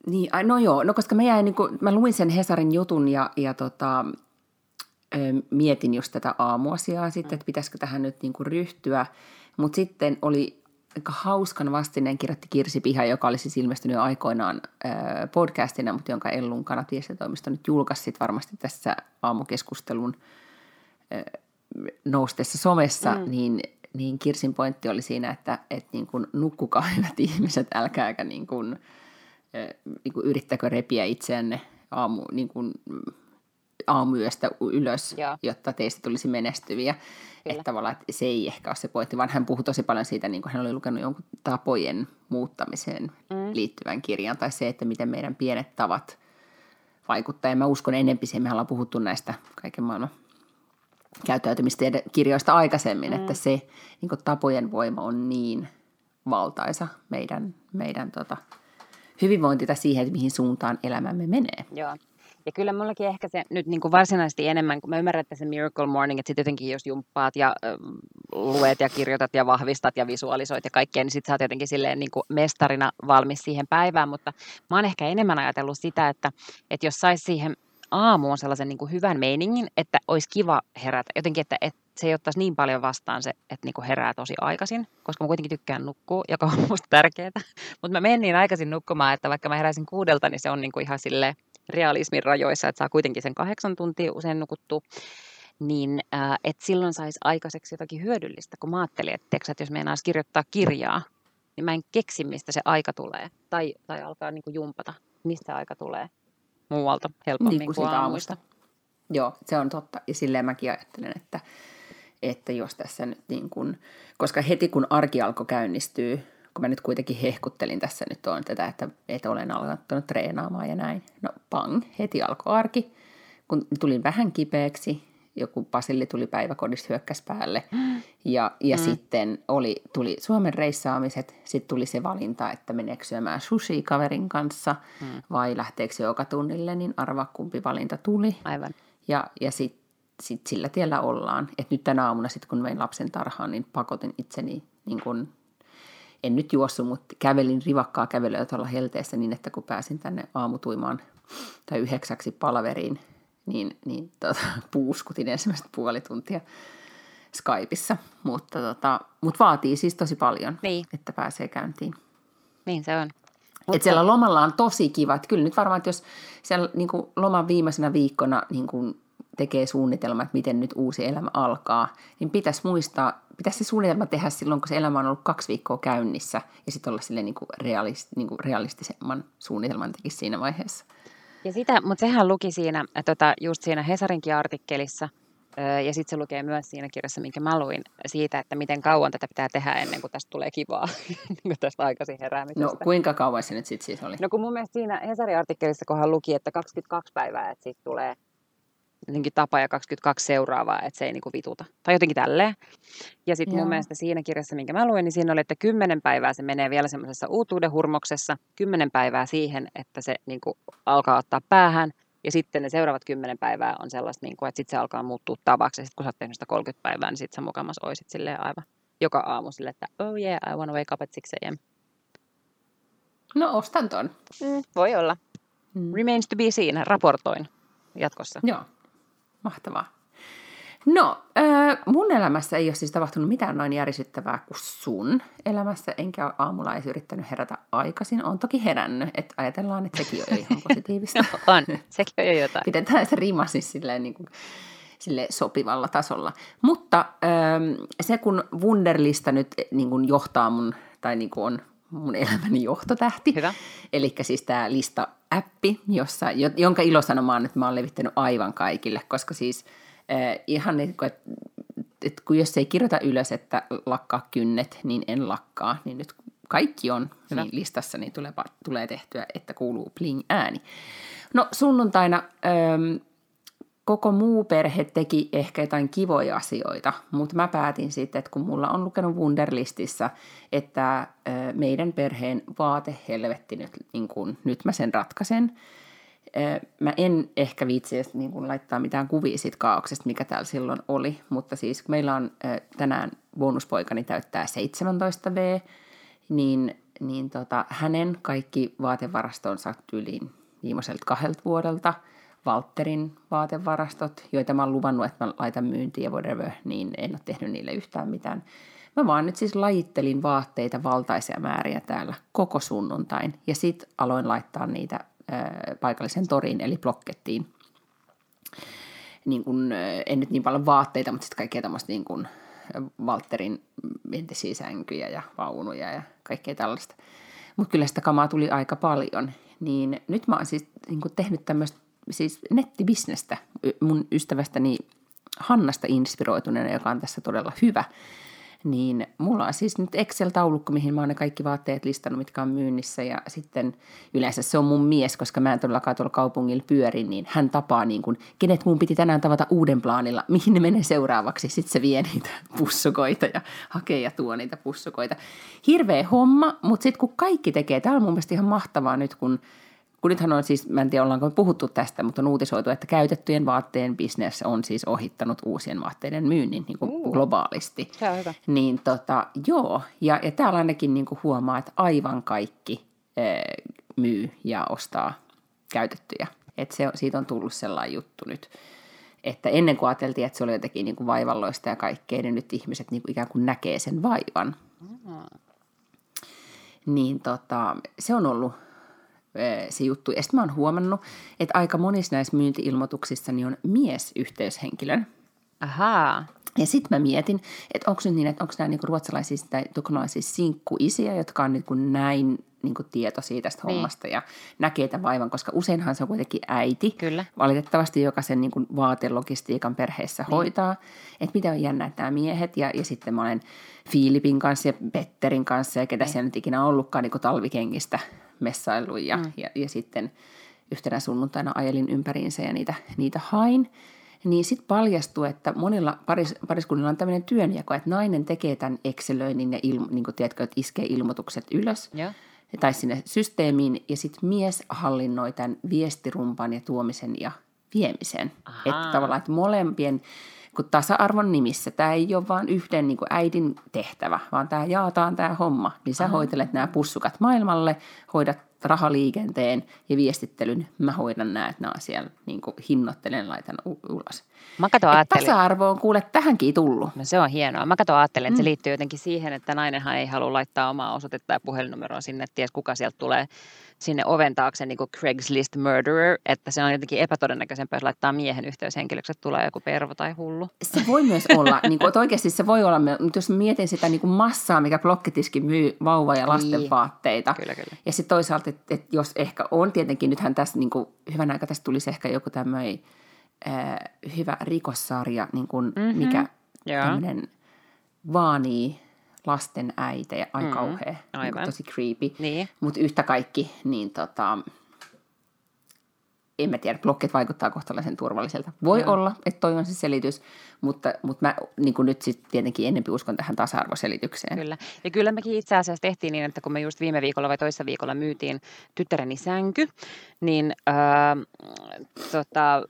Niin, no joo, no koska mä, jäin, niin kuin, mä luin sen Hesarin jutun ja, ja tota, mietin just tätä aamuasiaa sitten, että pitäisikö tähän nyt niin kuin ryhtyä. Mutta sitten oli aika hauskan vastineen kirjoitti Kirsi Piha, joka oli siis ilmestynyt aikoinaan ö, podcastina, mutta jonka Ellun kanat viestintätoimisto nyt julkaisi varmasti tässä aamukeskustelun noustessa somessa, mm. niin, niin Kirsin pointti oli siinä, että, että niin kuin nukkukaa hyvät ihmiset, älkääkä niin kuin, niin kuin yrittäkö repiä itseänne aamu, niin kuin, mm, aamuyöstä ylös, Joo. jotta teistä tulisi menestyviä. Että tavallaan että se ei ehkä ole se pointti, vaan hän puhui tosi paljon siitä, niin kuin hän oli lukenut jonkun tapojen muuttamiseen mm. liittyvän kirjan, tai se, että miten meidän pienet tavat vaikuttaa. Ja mä uskon enempi siihen, me ollaan puhuttu näistä kaiken maailman käyttäytymistiedekirjoista aikaisemmin, mm. että se niin kuin tapojen voima on niin valtaisa meidän, meidän tota, hyvinvointi tai siihen, että mihin suuntaan elämämme menee. Joo. Ja kyllä mullakin ehkä se nyt niin kuin varsinaisesti enemmän, kun mä ymmärrän, että se Miracle Morning, että sitten jotenkin jos jumppaat ja ö, luet ja kirjoitat ja vahvistat ja visualisoit ja kaikkea, niin sitten sä oot jotenkin silleen niin kuin mestarina valmis siihen päivään, mutta mä oon ehkä enemmän ajatellut sitä, että, että jos sais siihen aamuun sellaisen niin kuin hyvän meiningin, että olisi kiva herätä, jotenkin, että, että se ei ottaisi niin paljon vastaan se, että niin kuin herää tosi aikaisin, koska mä kuitenkin tykkään nukkua, joka on musta tärkeää. Mutta mä menen niin aikaisin nukkumaan, että vaikka mä heräisin kuudelta, niin se on niin kuin ihan sille realismin rajoissa, että saa kuitenkin sen kahdeksan tuntia usein nukuttua. Niin äh, että silloin saisi aikaiseksi jotakin hyödyllistä, kun mä ajattelin, että, tiiäksä, että jos meinaisi kirjoittaa kirjaa, niin mä en keksi, mistä se aika tulee. Tai, tai alkaa niin kuin jumpata, mistä aika tulee muualta helpommin Niin kuin kuin siitä aamuista. aamusta. Joo, se on totta. Ja silleen mäkin ajattelen, että, että jos tässä nyt niin kuin, koska heti kun arki alkoi käynnistyä, kun mä nyt kuitenkin hehkuttelin tässä nyt on tätä, että, että olen aloittanut treenaamaan ja näin. No pang, heti alkoi arki. Kun tulin vähän kipeäksi, joku Pasilli tuli päiväkodista hyökkäs päälle. Ja, ja mm. sitten oli, tuli Suomen reissaamiset, sitten tuli se valinta, että meneekö syömään sushi kaverin kanssa mm. vai lähteekö joka tunnille, niin arvaa kumpi valinta tuli. Aivan. Ja, ja sitten sit sillä tiellä ollaan. Et nyt tänä aamuna, sit kun vein lapsen tarhaan, niin pakotin itseni, niin kun, en nyt juossut, mutta kävelin rivakkaa kävelyä tuolla helteessä niin, että kun pääsin tänne aamutuimaan tai yhdeksäksi palaveriin, niin, niin tota, puuskutin ensimmäistä puoli tuntia Skypeissa. Mutta tota, mut vaatii siis tosi paljon, Niin. että pääsee käyntiin. Niin se on. Et siellä lomalla on tosi kiva. Et kyllä nyt varmaan, että jos siellä niin kuin loman viimeisenä viikkona niin kuin tekee suunnitelma, että miten nyt uusi elämä alkaa, niin pitäisi muistaa, pitäisi se suunnitelma tehdä silloin, kun se elämä on ollut kaksi viikkoa käynnissä, ja sitten olla sille niin kuin realist, niin kuin realistisemman suunnitelman tekisi siinä vaiheessa. Ja sitä, mutta sehän luki siinä, äh, tota, just siinä Hesarinkin artikkelissa, ja sitten se lukee myös siinä kirjassa, minkä mä luin, siitä, että miten kauan tätä pitää tehdä ennen kuin tästä tulee kivaa, niin kuin tästä aikaisin heräämisestä. No kuinka kauan se nyt sitten siis oli? No kun mun mielestä siinä Hesarin artikkelissa, kun hän luki, että 22 päivää, että siitä tulee jotenkin tapa ja 22 seuraavaa, että se ei niinku vituta. Tai jotenkin tälleen. Ja sitten mun mielestä siinä kirjassa, minkä mä luin, niin siinä oli, että 10 päivää se menee vielä semmoisessa uutuuden hurmoksessa, 10 päivää siihen, että se niinku alkaa ottaa päähän, ja sitten ne seuraavat 10 päivää on sellaista, niinku, että sitten se alkaa muuttua tavaksi, ja sitten kun sä oot tehnyt sitä 30 päivää, niin sitten sä mukamas oisit silleen aivan joka aamu silleen, että oh yeah, I wanna wake up at 6 a.m. No ostan ton. Mm, voi olla. Mm. Remains to be seen, raportoin jatkossa. Joo, mahtavaa. No, äh, mun elämässä ei ole siis tapahtunut mitään noin järisyttävää kuin sun elämässä, enkä ole aamulla edes yrittänyt herätä aikaisin. Olen toki herännyt, että ajatellaan, että sekin on ihan positiivista. On, sekin on jo jotain. Pidetään se rima siis silleen niin kuin, sille sopivalla tasolla. Mutta ähm, se, kun Wunderlista nyt niin kuin johtaa mun, tai niin kuin on mun elämäni johtotähti. Hyvä. Eli siis tämä lista-appi, jossa, jonka ilosanomaan nyt mä oon levittänyt aivan kaikille, koska siis äh, ihan niin kuin, että et kun jos ei kirjoita ylös, että lakkaa kynnet, niin en lakkaa, niin nyt kaikki on Hyvä. niin listassa, niin tulee, tulee tehtyä, että kuuluu pling ääni. No sunnuntaina ähm, koko muu perhe teki ehkä jotain kivoja asioita, mutta mä päätin sitten, että kun mulla on lukenut Wunderlistissä, että meidän perheen vaatehelvetti nyt, niin kun, nyt mä sen ratkaisen. Mä en ehkä viitsi edes niin kun laittaa mitään kuvia siitä kaauksesta, mikä täällä silloin oli, mutta siis meillä on tänään bonuspoikani täyttää 17 V, niin, niin tota, hänen kaikki vaatevarastonsa yliin viimeiseltä kahdelta vuodelta, Walterin vaatevarastot, joita mä oon luvannut, että mä laitan myyntiin ja whatever, niin en ole tehnyt niille yhtään mitään. Mä vaan nyt siis lajittelin vaatteita valtaisia määriä täällä koko sunnuntain ja sit aloin laittaa niitä ää, paikallisen toriin eli blokkettiin. Niin kun, en nyt niin paljon vaatteita, mutta sitten kaikkea tämmöistä niin kun Walterin entisiä sänkyjä ja vaunuja ja kaikkea tällaista. Mutta kyllä sitä kamaa tuli aika paljon. Niin nyt mä oon siis niin tehnyt tämmöistä siis nettibisnestä mun ystävästäni Hannasta inspiroituneena, joka on tässä todella hyvä – niin mulla on siis nyt Excel-taulukko, mihin mä oon ne kaikki vaatteet listannut, mitkä on myynnissä. Ja sitten yleensä se on mun mies, koska mä en todellakaan tuolla kaupungilla pyöri, niin hän tapaa niin kuin, kenet mun piti tänään tavata uuden plaanilla, mihin ne menee seuraavaksi. Sitten se vie niitä pussukoita ja hakee ja tuo niitä pussukoita. Hirveä homma, mutta sitten kun kaikki tekee, tämä on mun mielestä ihan mahtavaa nyt, kun kun nythän on siis, mä en tiedä ollaanko puhuttu tästä, mutta on uutisoitu, että käytettyjen vaatteen bisnes on siis ohittanut uusien vaatteiden myynnin niin kuin uh, globaalisti. Se on hyvä. Niin tota, joo, ja, ja täällä ainakin niin kuin huomaa, että aivan kaikki ee, myy ja ostaa käytettyjä. Että se, siitä on tullut sellainen juttu nyt. Että ennen kuin ajateltiin, että se oli jotenkin niin kuin vaivalloista ja kaikkea, niin nyt ihmiset niin kuin ikään kuin näkee sen vaivan. Mm. Niin tota, se on ollut se juttu. Ja sitten mä oon huomannut, että aika monissa näissä myynti-ilmoituksissa niin on mies yhteyshenkilön. Ahaa. Ja sitten mä mietin, että onko nyt niin, että onko nämä niinku ruotsalaisia tai tukholalaisia sinkkuisiä, jotka on niinku näin niinku tietoisia tästä niin. hommasta ja näkee tämän vaivan, koska useinhan se on kuitenkin äiti. Kyllä. Valitettavasti joka sen niinku vaatelogistiikan perheessä niin. hoitaa. Että mitä on jännä, että nämä miehet ja, ja sitten mä olen Filipin kanssa ja Petterin kanssa ja ketä niin. siellä nyt ikinä ollutkaan niinku talvikengistä messailuun ja, mm. ja, ja sitten yhtenä sunnuntaina ajelin ympäriinsä ja niitä, niitä hain. Niin sitten paljastui, että monilla paris, pariskunnilla on tämmöinen työnjako, että nainen tekee tämän Excelöinnin ja ilmo, niin tiedätkö, että iskee ilmoitukset ylös. Ja. Tai sinne systeemiin ja sitten mies hallinnoi tämän viestirumpan ja tuomisen ja viemisen. Että tavallaan, että molempien kun tasa-arvon nimissä. Tämä ei ole vain yhden niin kuin äidin tehtävä, vaan tämä jaataan tämä homma. Niin sä Aha. hoitelet nämä pussukat maailmalle, hoidat rahaliikenteen ja viestittelyn. Mä hoidan nämä, että nämä on siellä niin kuin hinnoittelen, laitan ulos. Mä kato ajattelin. Tasa-arvo on kuule tähänkin tullut. No se on hienoa. Mä kato ajattelin, että se mm. liittyy jotenkin siihen, että nainenhan ei halua laittaa omaa osoitetta ja puhelinnumeroa sinne, että ties kuka sieltä tulee sinne oven taakse niin kuin Craigslist murderer, että se on jotenkin epätodennäköisempää, jos laittaa miehen yhteyshenkilöksi, että tulee joku pervo tai hullu. Se voi myös olla, niin kuin, että oikeasti se voi olla, mutta jos mietin sitä niin kuin massaa, mikä blokkitiski myy vauva- ja lasten niin. vaatteita. Kyllä, kyllä. Ja sitten toisaalta, että, että jos ehkä on tietenkin, nythän tässä niin kuin, hyvän aika tästä tulisi ehkä joku tämmöinen äh, hyvä rikossarja, niin kuin, mm-hmm. mikä tämmöinen vaanii lasten äitejä, ai mm, kauhea, niin tosi creepy. Niin. Mutta yhtä kaikki, niin tota, en mä tiedä, blokket vaikuttaa kohtalaisen turvalliselta. Voi Joo. olla, että toi on se selitys, mutta, mutta mä niin nyt sitten tietenkin ennempi uskon tähän tasa-arvoselitykseen. Kyllä. Ja kyllä mekin itse asiassa tehtiin niin, että kun me just viime viikolla vai toissa viikolla myytiin tyttäreni sänky, niin äh, tota,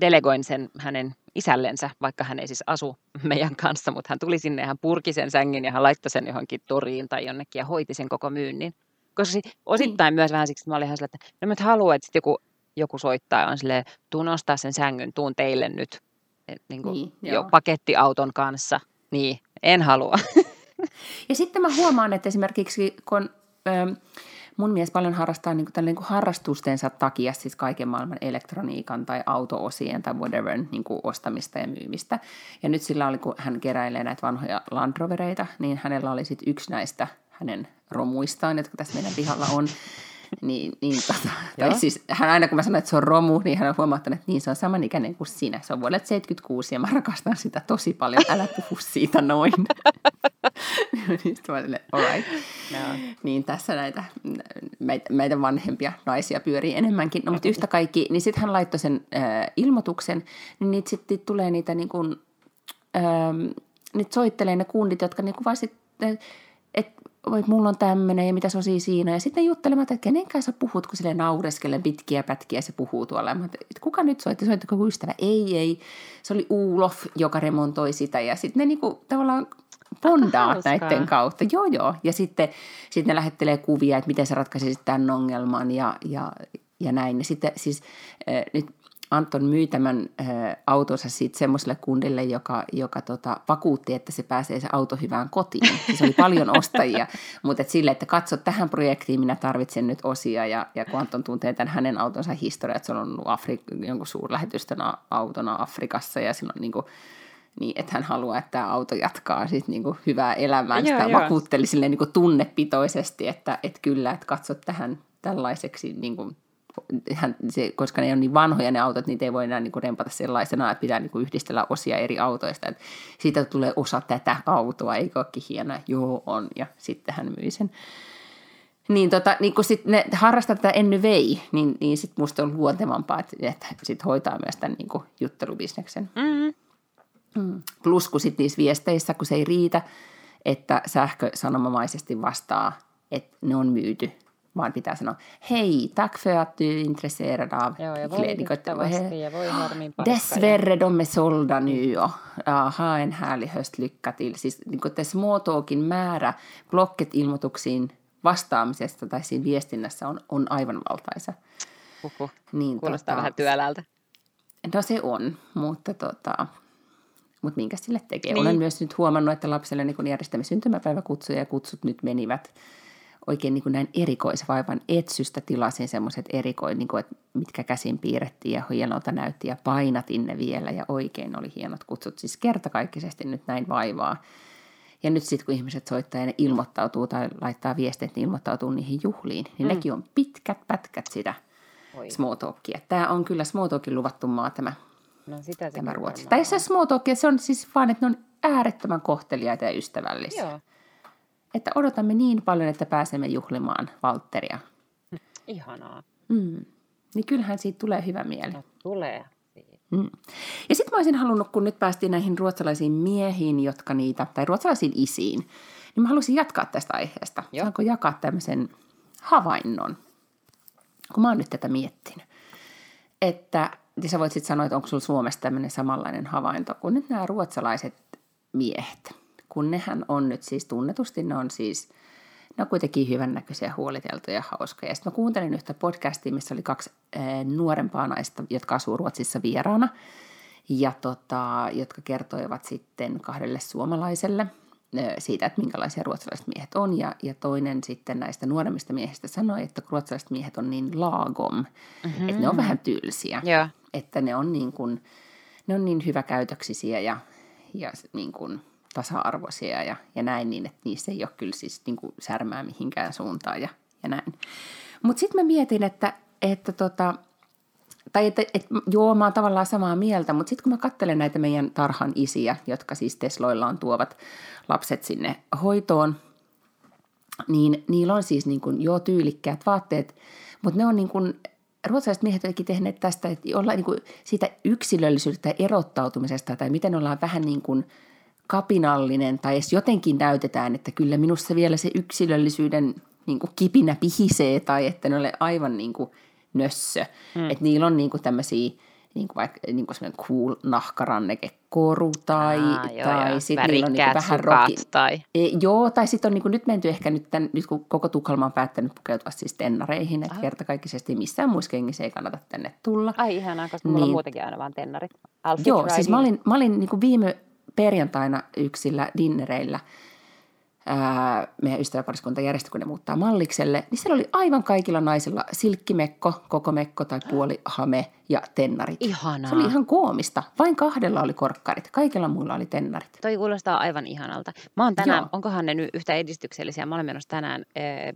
delegoin sen hänen isällensä, vaikka hän ei siis asu meidän kanssa, mutta hän tuli sinne ja hän purki sen sängin ja hän laittoi sen johonkin toriin tai jonnekin ja hoiti sen koko myynnin. Koska osittain niin. myös vähän siksi, että mä olin ihan sillä, että no mä haluan, että joku, joku soittaa ja on silleen, tuun nostaa sen sängyn, tuun teille nyt et, niin kuin niin, jo pakettiauton kanssa. Niin, en halua. Ja sitten mä huomaan, että esimerkiksi kun... Ö, mun mies paljon harrastaa niin kuin, niin kuin harrastustensa takia siis kaiken maailman elektroniikan tai autoosien tai whatever niin kuin ostamista ja myymistä. Ja nyt sillä oli, kun hän keräilee näitä vanhoja Land Rovereita, niin hänellä oli sitten yksi näistä hänen romuistaan, jotka tässä meidän pihalla on. Niin, niin tota, tai siis hän aina kun mä sanoin, että se on romu, niin hän on huomattanut, että niin se on samanikäinen kuin sinä. Se on vuodelta 76 ja mä rakastan sitä tosi paljon. Älä puhu siitä noin. niin right. No. Niin tässä näitä meitä, meitä vanhempia naisia pyörii enemmänkin. No mutta yhtä kaikki, niin sitten hän laittoi sen äh, ilmoituksen, niin niitä sitten tulee niitä niin kuin, äh, nyt soittelee ne kundit, jotka niin kuin vaan sitten, että voi, mulla on tämmöinen ja mitä se on siinä. Ja sitten juttelemaan, että kenen kanssa puhut, kun sille naureskelle pitkiä pätkiä se puhuu tuolla. Mä, että kuka nyt soitti? Soittiko ystävä? Ei, ei. Se oli Uulof, joka remontoi sitä. Ja sitten ne niinku tavallaan bondaa näiden kautta. Joo, joo. Ja sitten, sitten ne lähettelee kuvia, että miten sä ratkaisisit tämän ongelman ja, ja, ja näin. Ja sitten siis äh, nyt Anton myi tämän autonsa sitten semmoiselle kundille, joka, joka tota, vakuutti, että se pääsee se auto hyvään kotiin. Siis oli paljon ostajia, mutta et sille, että katso tähän projektiin, minä tarvitsen nyt osia. Ja, ja kun Anton tuntee tämän hänen autonsa historiaa, että se on ollut Afri- jonkun suurlähetystön autona Afrikassa ja silloin niin kuin, niin että hän haluaa, että tämä auto jatkaa sit niinku hyvää elämää. Joo, Sitä joo. vakuutteli niinku tunnepitoisesti, että, että kyllä, että katso tähän tällaiseksi niinku se, koska ne on niin vanhoja ne autot, niin ei voi enää niin kuin rempata sellaisena, että pitää niin kuin yhdistellä osia eri autoista. Että siitä tulee osa tätä autoa, eikö olekin hienoa? Joo, on. Ja sitten hän myi sen. Niin, tota, niin kun sit ne harrastaa tätä Enny vei, niin, niin sitten musta on luontevampaa, että, että sit hoitaa myös tämän niin kuin juttelubisneksen. Mm-hmm. Mm. Plus kun sitten niissä viesteissä, kun se ei riitä, että sähkö sanomamaisesti vastaa, että ne on myyty, vaan pitää sanoa, hei, tack för att du är intresserad av Joo, ja harmin Dessvärre de är sålda nu och ja, ha en härlig höst, lycka till. Siis niin kuin small talkin määrä Blocket-ilmoituksiin vastaamisesta tai siinä viestinnässä on, on aivan valtaisa. Uhuh. Niin, Kuulostaa tota, vähän työläältä. No se on, mutta tota, mutta minkä sille tekee. Niin. Olen myös nyt huomannut, että lapselle niin järjestämme syntymäpäiväkutsuja ja kutsut nyt menivät – oikein niin kuin näin erikoisvaivan etsystä tilasin semmoiset erikoin, niin kuin, että mitkä käsin piirrettiin ja hienolta näytti ja painatin ne vielä ja oikein oli hienot kutsut. Siis kertakaikkisesti nyt näin vaivaa. Ja nyt sitten kun ihmiset soittaa ja ne ilmoittautuu tai laittaa viestiä, että ne ilmoittautuu niihin juhliin, niin mm. nekin on pitkät pätkät sitä Oi. small talkia. Tämä on kyllä small talkin luvattu maa tämä, no, sitä tämä Ruotsi. Tai se small talkia, se on siis vaan, että ne on äärettömän kohteliaita ja ystävällisiä. Joo että odotamme niin paljon, että pääsemme juhlimaan Valtteria. Ihanaa. Mm. Niin kyllähän siitä tulee hyvä mieli. No, tulee. Mm. Ja sitten mä olisin halunnut, kun nyt päästiin näihin ruotsalaisiin miehiin, jotka niitä, tai ruotsalaisiin isiin, niin mä haluaisin jatkaa tästä aiheesta. Joo. Saanko jakaa tämmöisen havainnon, kun mä oon nyt tätä miettinyt. Että ja sä voit sitten sanoa, että onko sulla Suomessa tämmöinen samanlainen havainto, kun nyt nämä ruotsalaiset miehet – kun nehän on nyt siis tunnetusti, ne on siis, ne on kuitenkin hyvännäköisiä, huoliteltuja, hauskoja. Sitten mä kuuntelin yhtä podcastia, missä oli kaksi ää, nuorempaa naista, jotka asuu Ruotsissa vieraana, ja tota, jotka kertoivat sitten kahdelle suomalaiselle siitä, että minkälaisia ruotsalaiset miehet on. Ja, ja toinen sitten näistä nuoremmista miehistä sanoi, että ruotsalaiset miehet on niin lagom, mm-hmm. että ne on vähän tylsiä. Yeah. Että ne on niin, kuin, ne on niin hyväkäytöksisiä ja, ja niin kuin – tasa-arvoisia ja, ja näin, niin että niissä ei ole kyllä siis niin kuin särmää mihinkään suuntaan ja, ja näin. Mutta sitten mä mietin, että, että tota, tai että, että joo, mä oon tavallaan samaa mieltä, mutta sitten kun mä katselen näitä meidän tarhan isiä, jotka siis Tesloillaan tuovat lapset sinne hoitoon, niin niillä on siis niin kuin, joo tyylikkäät vaatteet, mutta ne on niin kuin, ruotsalaiset miehet ovat tehneet tästä, että ollaan niin kuin siitä yksilöllisyydestä erottautumisesta tai miten ollaan vähän niin kuin – kapinallinen tai edes jotenkin näytetään, että kyllä minussa vielä se yksilöllisyyden niin kuin kipinä pihisee tai että ne ole aivan niin kuin nössö. Hmm. Että niillä on niin kuin tämmöisiä niin kuin vaikka niin kuin semmoinen cool nahkarannekekoru tai, Aa, tai sitten niillä on niin kuin vähän rokin. Tai... E, joo, tai sitten on niin kuin, nyt menty ehkä nyt, tämän, nyt kun koko Tukholma on päättänyt pukeutua siis tennareihin, että kertakaikkisesti missään muissa kengissä ei kannata tänne tulla. Ai ihanaa, koska niin, mulla on niin. muutenkin aina vaan tennarit. Outfit joo, siis mä olin, mä olin niin kuin viime perjantaina yksillä dinnereillä ää, meidän ystäväpariskunta järjesti, kun ne muuttaa mallikselle, niin siellä oli aivan kaikilla naisilla silkkimekko, koko mekko tai puoli hame ja tennarit. Ihanaa. Se oli ihan koomista. Vain kahdella oli korkkarit, kaikilla muilla oli tennarit. Toi kuulostaa aivan ihanalta. Mä oon tänään, Joo. onkohan ne nyt yhtä edistyksellisiä? Mä olen menossa tänään eh,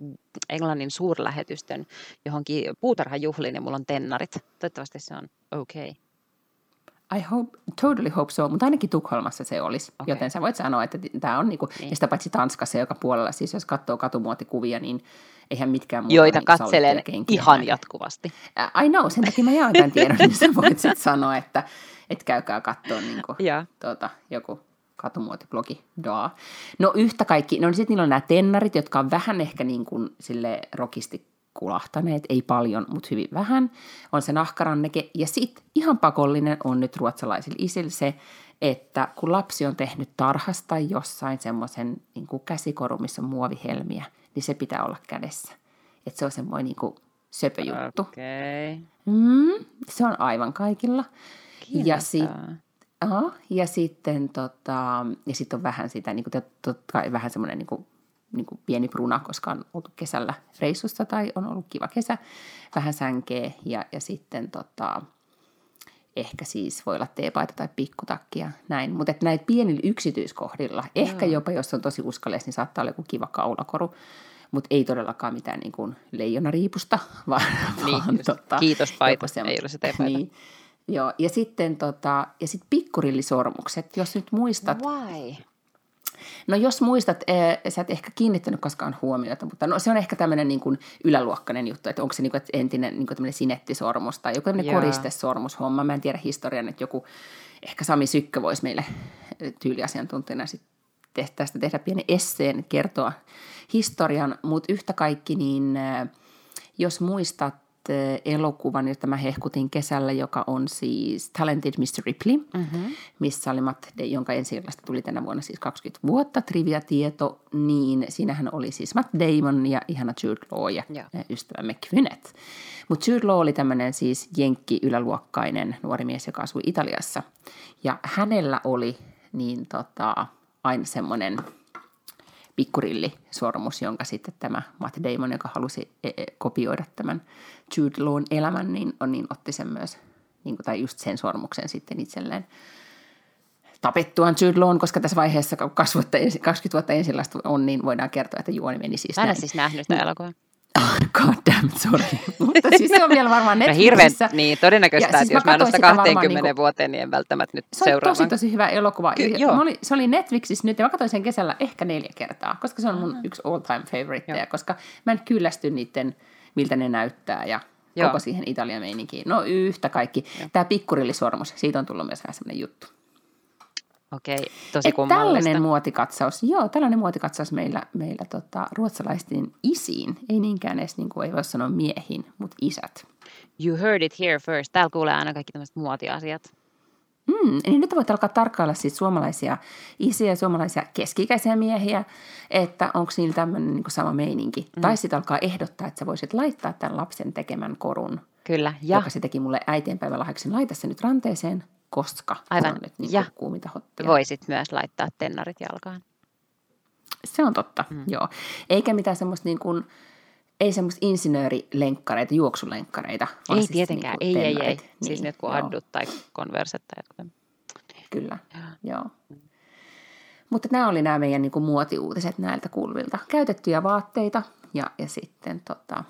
Englannin suurlähetystön johonkin puutarhajuhliin ja mulla on tennarit. Toivottavasti se on okei. Okay. I hope, totally hope so, mutta ainakin Tukholmassa se olisi. Okei. Joten sä voit sanoa, että tämä on niinku, Niin. ja sitä paitsi Tanskassa joka puolella, siis jos katsoo katumuotikuvia, niin eihän mitkään muuta Joita niitä katselen ihan näe. jatkuvasti. I know, sen takia mä jaan tämän tiedon, niin sä voit sitten sanoa, että et käykää katsoa niinku, Joo. tuota, joku katumuotiblogi. Daa. No yhtä kaikki, no niin sitten niillä on nämä tennarit, jotka on vähän ehkä niin kuin sille rokisti kulahtaneet, ei paljon, mutta hyvin vähän. On se nahkaranneke. Ja sitten ihan pakollinen on nyt ruotsalaisilla isillä se, että kun lapsi on tehnyt tarhasta jossain semmoisen niin käsikorun, missä on muovihelmiä, niin se pitää olla kädessä. Että se on semmoinen niin kuin söpöjuttu. Okei. Okay. Mm, se on aivan kaikilla. Ja, sit, Kiinnostaa. aha, ja sitten tota, ja sit on vähän sitä, niin kuin, totta kai vähän semmoinen niin niin kuin pieni pruna, koska on oltu kesällä reissussa tai on ollut kiva kesä, vähän sänkeä ja, ja sitten tota, ehkä siis voi olla teepaita tai pikkutakki ja näin. Mutta näitä pienillä yksityiskohdilla, ehkä jopa jos on tosi uskalles, niin saattaa olla joku kiva kaulakoru, mutta ei todellakaan mitään niin kuin leijonariipusta, vaan, Niin, vaan just. Kiitos paita, semmo- ei ole se teepaita. Niin. Joo, ja sitten tota, ja sit pikkurillisormukset, jos nyt muistat, Why? No jos muistat, eh, sä et ehkä kiinnittänyt koskaan huomiota, mutta no se on ehkä tämmöinen niin kuin yläluokkainen juttu, että onko se niin kuin, että entinen niin kuin tämmöinen sinettisormus tai joku tämmöinen koristesormushomma. Mä en tiedä historian, että joku, ehkä Sami Sykkö voisi meille eh, tyyliasiantuntijana sit te- tästä tehdä pienen esseen, kertoa historian, mutta yhtä kaikki, niin eh, jos muistat elokuvan, jota mä hehkutin kesällä, joka on siis Talented Mr. Ripley, mm-hmm. missä oli Matt Damon, jonka ensi tuli tänä vuonna siis 20 vuotta, trivia-tieto, niin siinähän oli siis Matt Damon ja ihana Jude Law ja eh, ystävämme Kvynet. Mutta Jude Law oli tämmöinen siis jenkki-yläluokkainen nuori mies, joka asui Italiassa. Ja hänellä oli niin tota, aina semmoinen pikkurillisormus, jonka sitten tämä Matt Damon, joka halusi e- e- kopioida tämän Jude Lawn elämän, niin, on, niin otti sen myös, niin kuin, tai just sen sormuksen sitten itselleen tapettuaan Jude Lawn, koska tässä vaiheessa, kun 20 vuotta, ensi- 20 vuotta ensilaista on, niin voidaan kertoa, että juoni meni siis Mä en näin. siis nähnyt sitä elokuvaa. God damn, sorry. Mutta siis se on vielä varmaan No hirveän, Netflixissä. niin todennäköistä, Ja että siis jos mä en varmaan 20 niinku- vuoteen, niin en välttämättä nyt Se on seuraa. tosi, tosi hyvä elokuva. Ky- joo. oli, se oli Netflixissä nyt, ja mä katsoin sen kesällä ehkä neljä kertaa, koska se on mun yksi all-time favoriteja, Joo. koska mä en kyllästy niiden, miltä ne näyttää ja Joo. koko siihen Italian meininkiin. No yhtä kaikki. Tämä pikkurillisormus, siitä on tullut myös vähän sellainen juttu. Okei, tosi Et kummallista. tällainen muotikatsaus, joo, tällainen muotikatsaus meillä, meillä tota, ruotsalaisten isiin, ei niinkään edes, niin kuin ei voi sanoa miehiin, mutta isät. You heard it here first. Täällä kuulee aina kaikki tämmöiset muotiasiat. Mm, niin nyt voit alkaa tarkkailla siis suomalaisia isiä, suomalaisia keski-ikäisiä miehiä, että onko niillä tämmöinen niin sama meininki. Mm. Tai sitten alkaa ehdottaa, että sä voisit laittaa tämän lapsen tekemän korun, Kyllä, ja. ja joka se teki mulle äitienpäivälahjaksi. Laita se nyt ranteeseen, koska Aivan. on nyt niin Ja kuuminta hottia. voisit myös laittaa tennarit jalkaan. Se on totta, mm. joo. Eikä mitään semmoista niin kuin, ei semmoista insinöörilenkkareita, juoksulenkkareita. vaan Ei siis tietenkään, niinku ei, ei, ei. tennarit. Siis Niin, nyt kun joo. addut tai konverset tai jotain. Kyllä, joo. Mutta nämä oli nämä meidän niin kuin muotiuutiset näiltä kulvilta. Käytettyjä vaatteita ja, ja sitten, tota,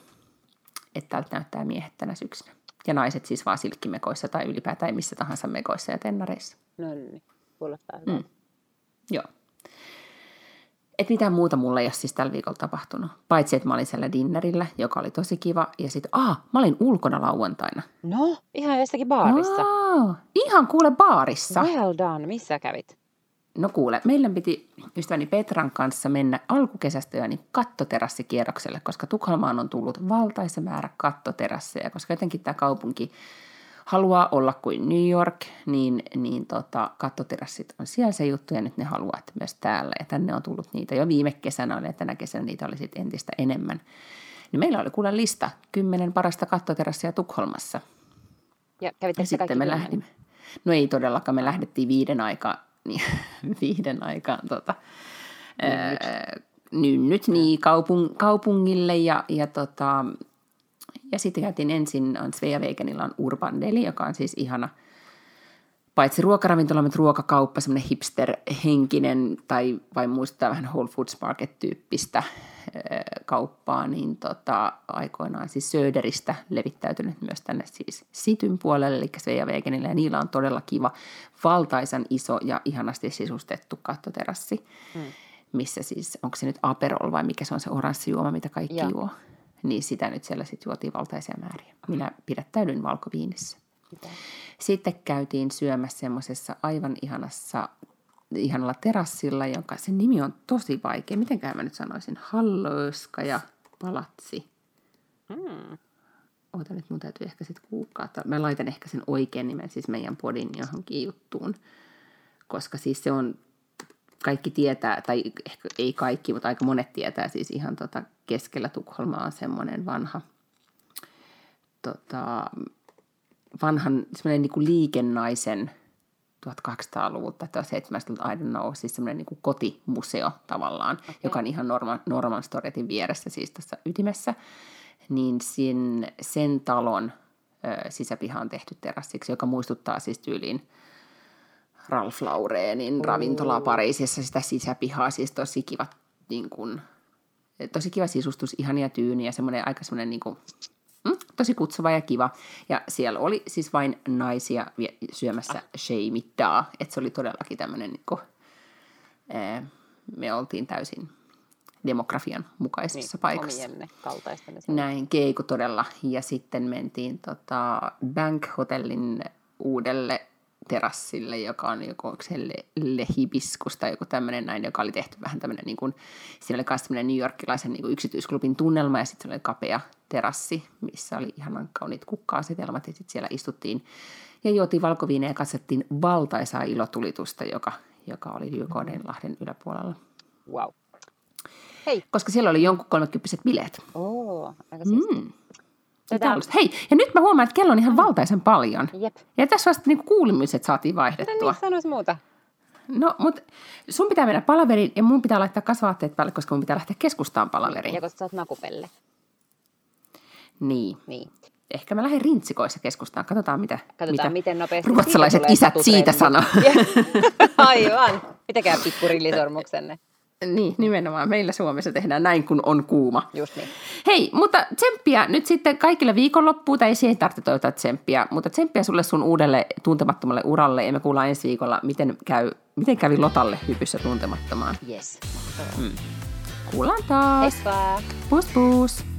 että täältä näyttää miehet tänä syksynä. Ja naiset siis vaan silkkimekoissa tai ylipäätään missä tahansa mekoissa ja tennareissa. No niin, kuulostaa Mm. Joo. Et mitään muuta mulla ei ole siis tällä viikolla tapahtunut. Paitsi, että mä olin siellä dinnerillä, joka oli tosi kiva. Ja sitten, ah, mä olin ulkona lauantaina. No, ihan jossakin baarissa. Aa, ihan kuule baarissa. Well done. Missä kävit? No kuule, meillä piti ystäväni Petran kanssa mennä alkukesästä jo niin kattoterassikierrokselle, koska Tukholmaan on tullut valtaisa määrä kattoterasseja, koska jotenkin tämä kaupunki haluaa olla kuin New York, niin, niin tota, kattoterassit on siellä se juttu ja nyt ne haluaa, että myös täällä. Ja tänne on tullut niitä jo viime kesänä, oli, ja tänä kesänä niitä oli sitten entistä enemmän. Niin meillä oli kuule lista, kymmenen parasta kattoterassia Tukholmassa. Ja kävitte Ja sitten me lähdimme. No ei todellakaan, me lähdettiin viiden aikaan, niin, viiden aikaan tota, Nynnyt. Nynnyt niin, kaupung, kaupungille ja, ja, tota, ja sitten käytiin ensin, on Svea Veikenillä on Urban Deli, joka on siis ihana – paitsi ruokaravintola, mutta ruokakauppa, semmoinen hipster-henkinen tai vai muistaa vähän Whole Foods Market-tyyppistä kauppaa, niin tota, aikoinaan siis Söderistä levittäytynyt myös tänne siis Sityn puolelle, eli Sveja Vegenille, ja niillä on todella kiva, valtaisan iso ja ihanasti sisustettu kattoterassi, hmm. missä siis, onko se nyt Aperol vai mikä se on se oranssi juoma, mitä kaikki ja. juo, niin sitä nyt siellä sitten juotiin valtaisia määriä. Minä pidättäydyin valkoviinissä. Mitä? Sitten käytiin syömässä semmoisessa aivan ihanassa, ihanalla terassilla, jonka sen nimi on tosi vaikea. Miten mä nyt sanoisin? Hallöska ja palatsi. Hmm. Oota nyt, mun täytyy ehkä sitten kuukata. Mä laitan ehkä sen oikean nimen siis meidän podin johonkin juttuun. Koska siis se on, kaikki tietää, tai ehkä ei kaikki, mutta aika monet tietää siis ihan tota keskellä Tukholmaa on semmoinen vanha tota, vanhan semmoinen niin liikennaisen 1800-luvulta tai 1700-luvulta, I don't know, siis semmoinen niin kotimuseo tavallaan, okay. joka on ihan Norman, Norman Storetin vieressä siis tässä ytimessä, niin sen, sen talon ö, sisäpiha on tehty terassiksi, joka muistuttaa siis tyyliin Ralph Laureenin ravintolaa Pariisissa, sitä sisäpihaa, siis tosi kiva, niin kuin, tosi kiva sisustus, ihania tyyni ja semmoinen aika semmoinen niin kuin, tosi kutsuva ja kiva. Ja siellä oli siis vain naisia syömässä ah. sheimittaa. Että se oli todellakin tämmöinen, niin kuin, me oltiin täysin demografian mukaisessa niin, paikassa. Näin, keiku todella. Ja sitten mentiin tota Bank Hotellin uudelle terassille, joka on joku onko se Le, Hibiscus tai joku tämmöinen näin, joka oli tehty vähän tämmöinen, niin kuin, siinä oli myös tämmöinen New Yorkilaisen niin kuin yksityisklubin tunnelma ja sitten oli kapea terassi, missä oli ihan kauniit kukka-asetelmat ja sitten siellä istuttiin ja juotiin valkoviineja ja katsottiin valtaisaa ilotulitusta, joka, joka oli lahden yläpuolella. Wow. Hei. Koska siellä oli jonkun kolmekymppiset bileet. Oo, aika mm. Tätä... Hei, ja nyt mä huomaan, että kello on ihan valtaisen paljon. Jep. Ja tässä vasta niin kuulumiset saatiin vaihdettua. No niin, sanois muuta. No, mutta sun pitää mennä palaveriin ja mun pitää laittaa kasvaatteet päälle, koska mun pitää lähteä keskustaan palaveriin. Ja koska sä oot nakupelle. Niin. niin. Ehkä mä lähden rintsikoissa keskustaan. Katsotaan, mitä, Katsotaan, mitä miten nopeasti ruotsalaiset isät siitä sanoo. Aivan. Pitäkää pikkurillisormuksenne. Niin, nimenomaan. Meillä Suomessa tehdään näin, kun on kuuma. Just niin. Hei, mutta tsemppiä nyt sitten kaikille viikonloppuun, tai ei siihen tarvitse toivottaa tsemppiä, mutta tsemppiä sulle sun uudelle tuntemattomalle uralle, ja me kuullaan ensi viikolla, miten, käy, miten kävi Lotalle hypyssä tuntemattomaan. Yes. Mm. Kuullaan taas. Heippa. Pus pus.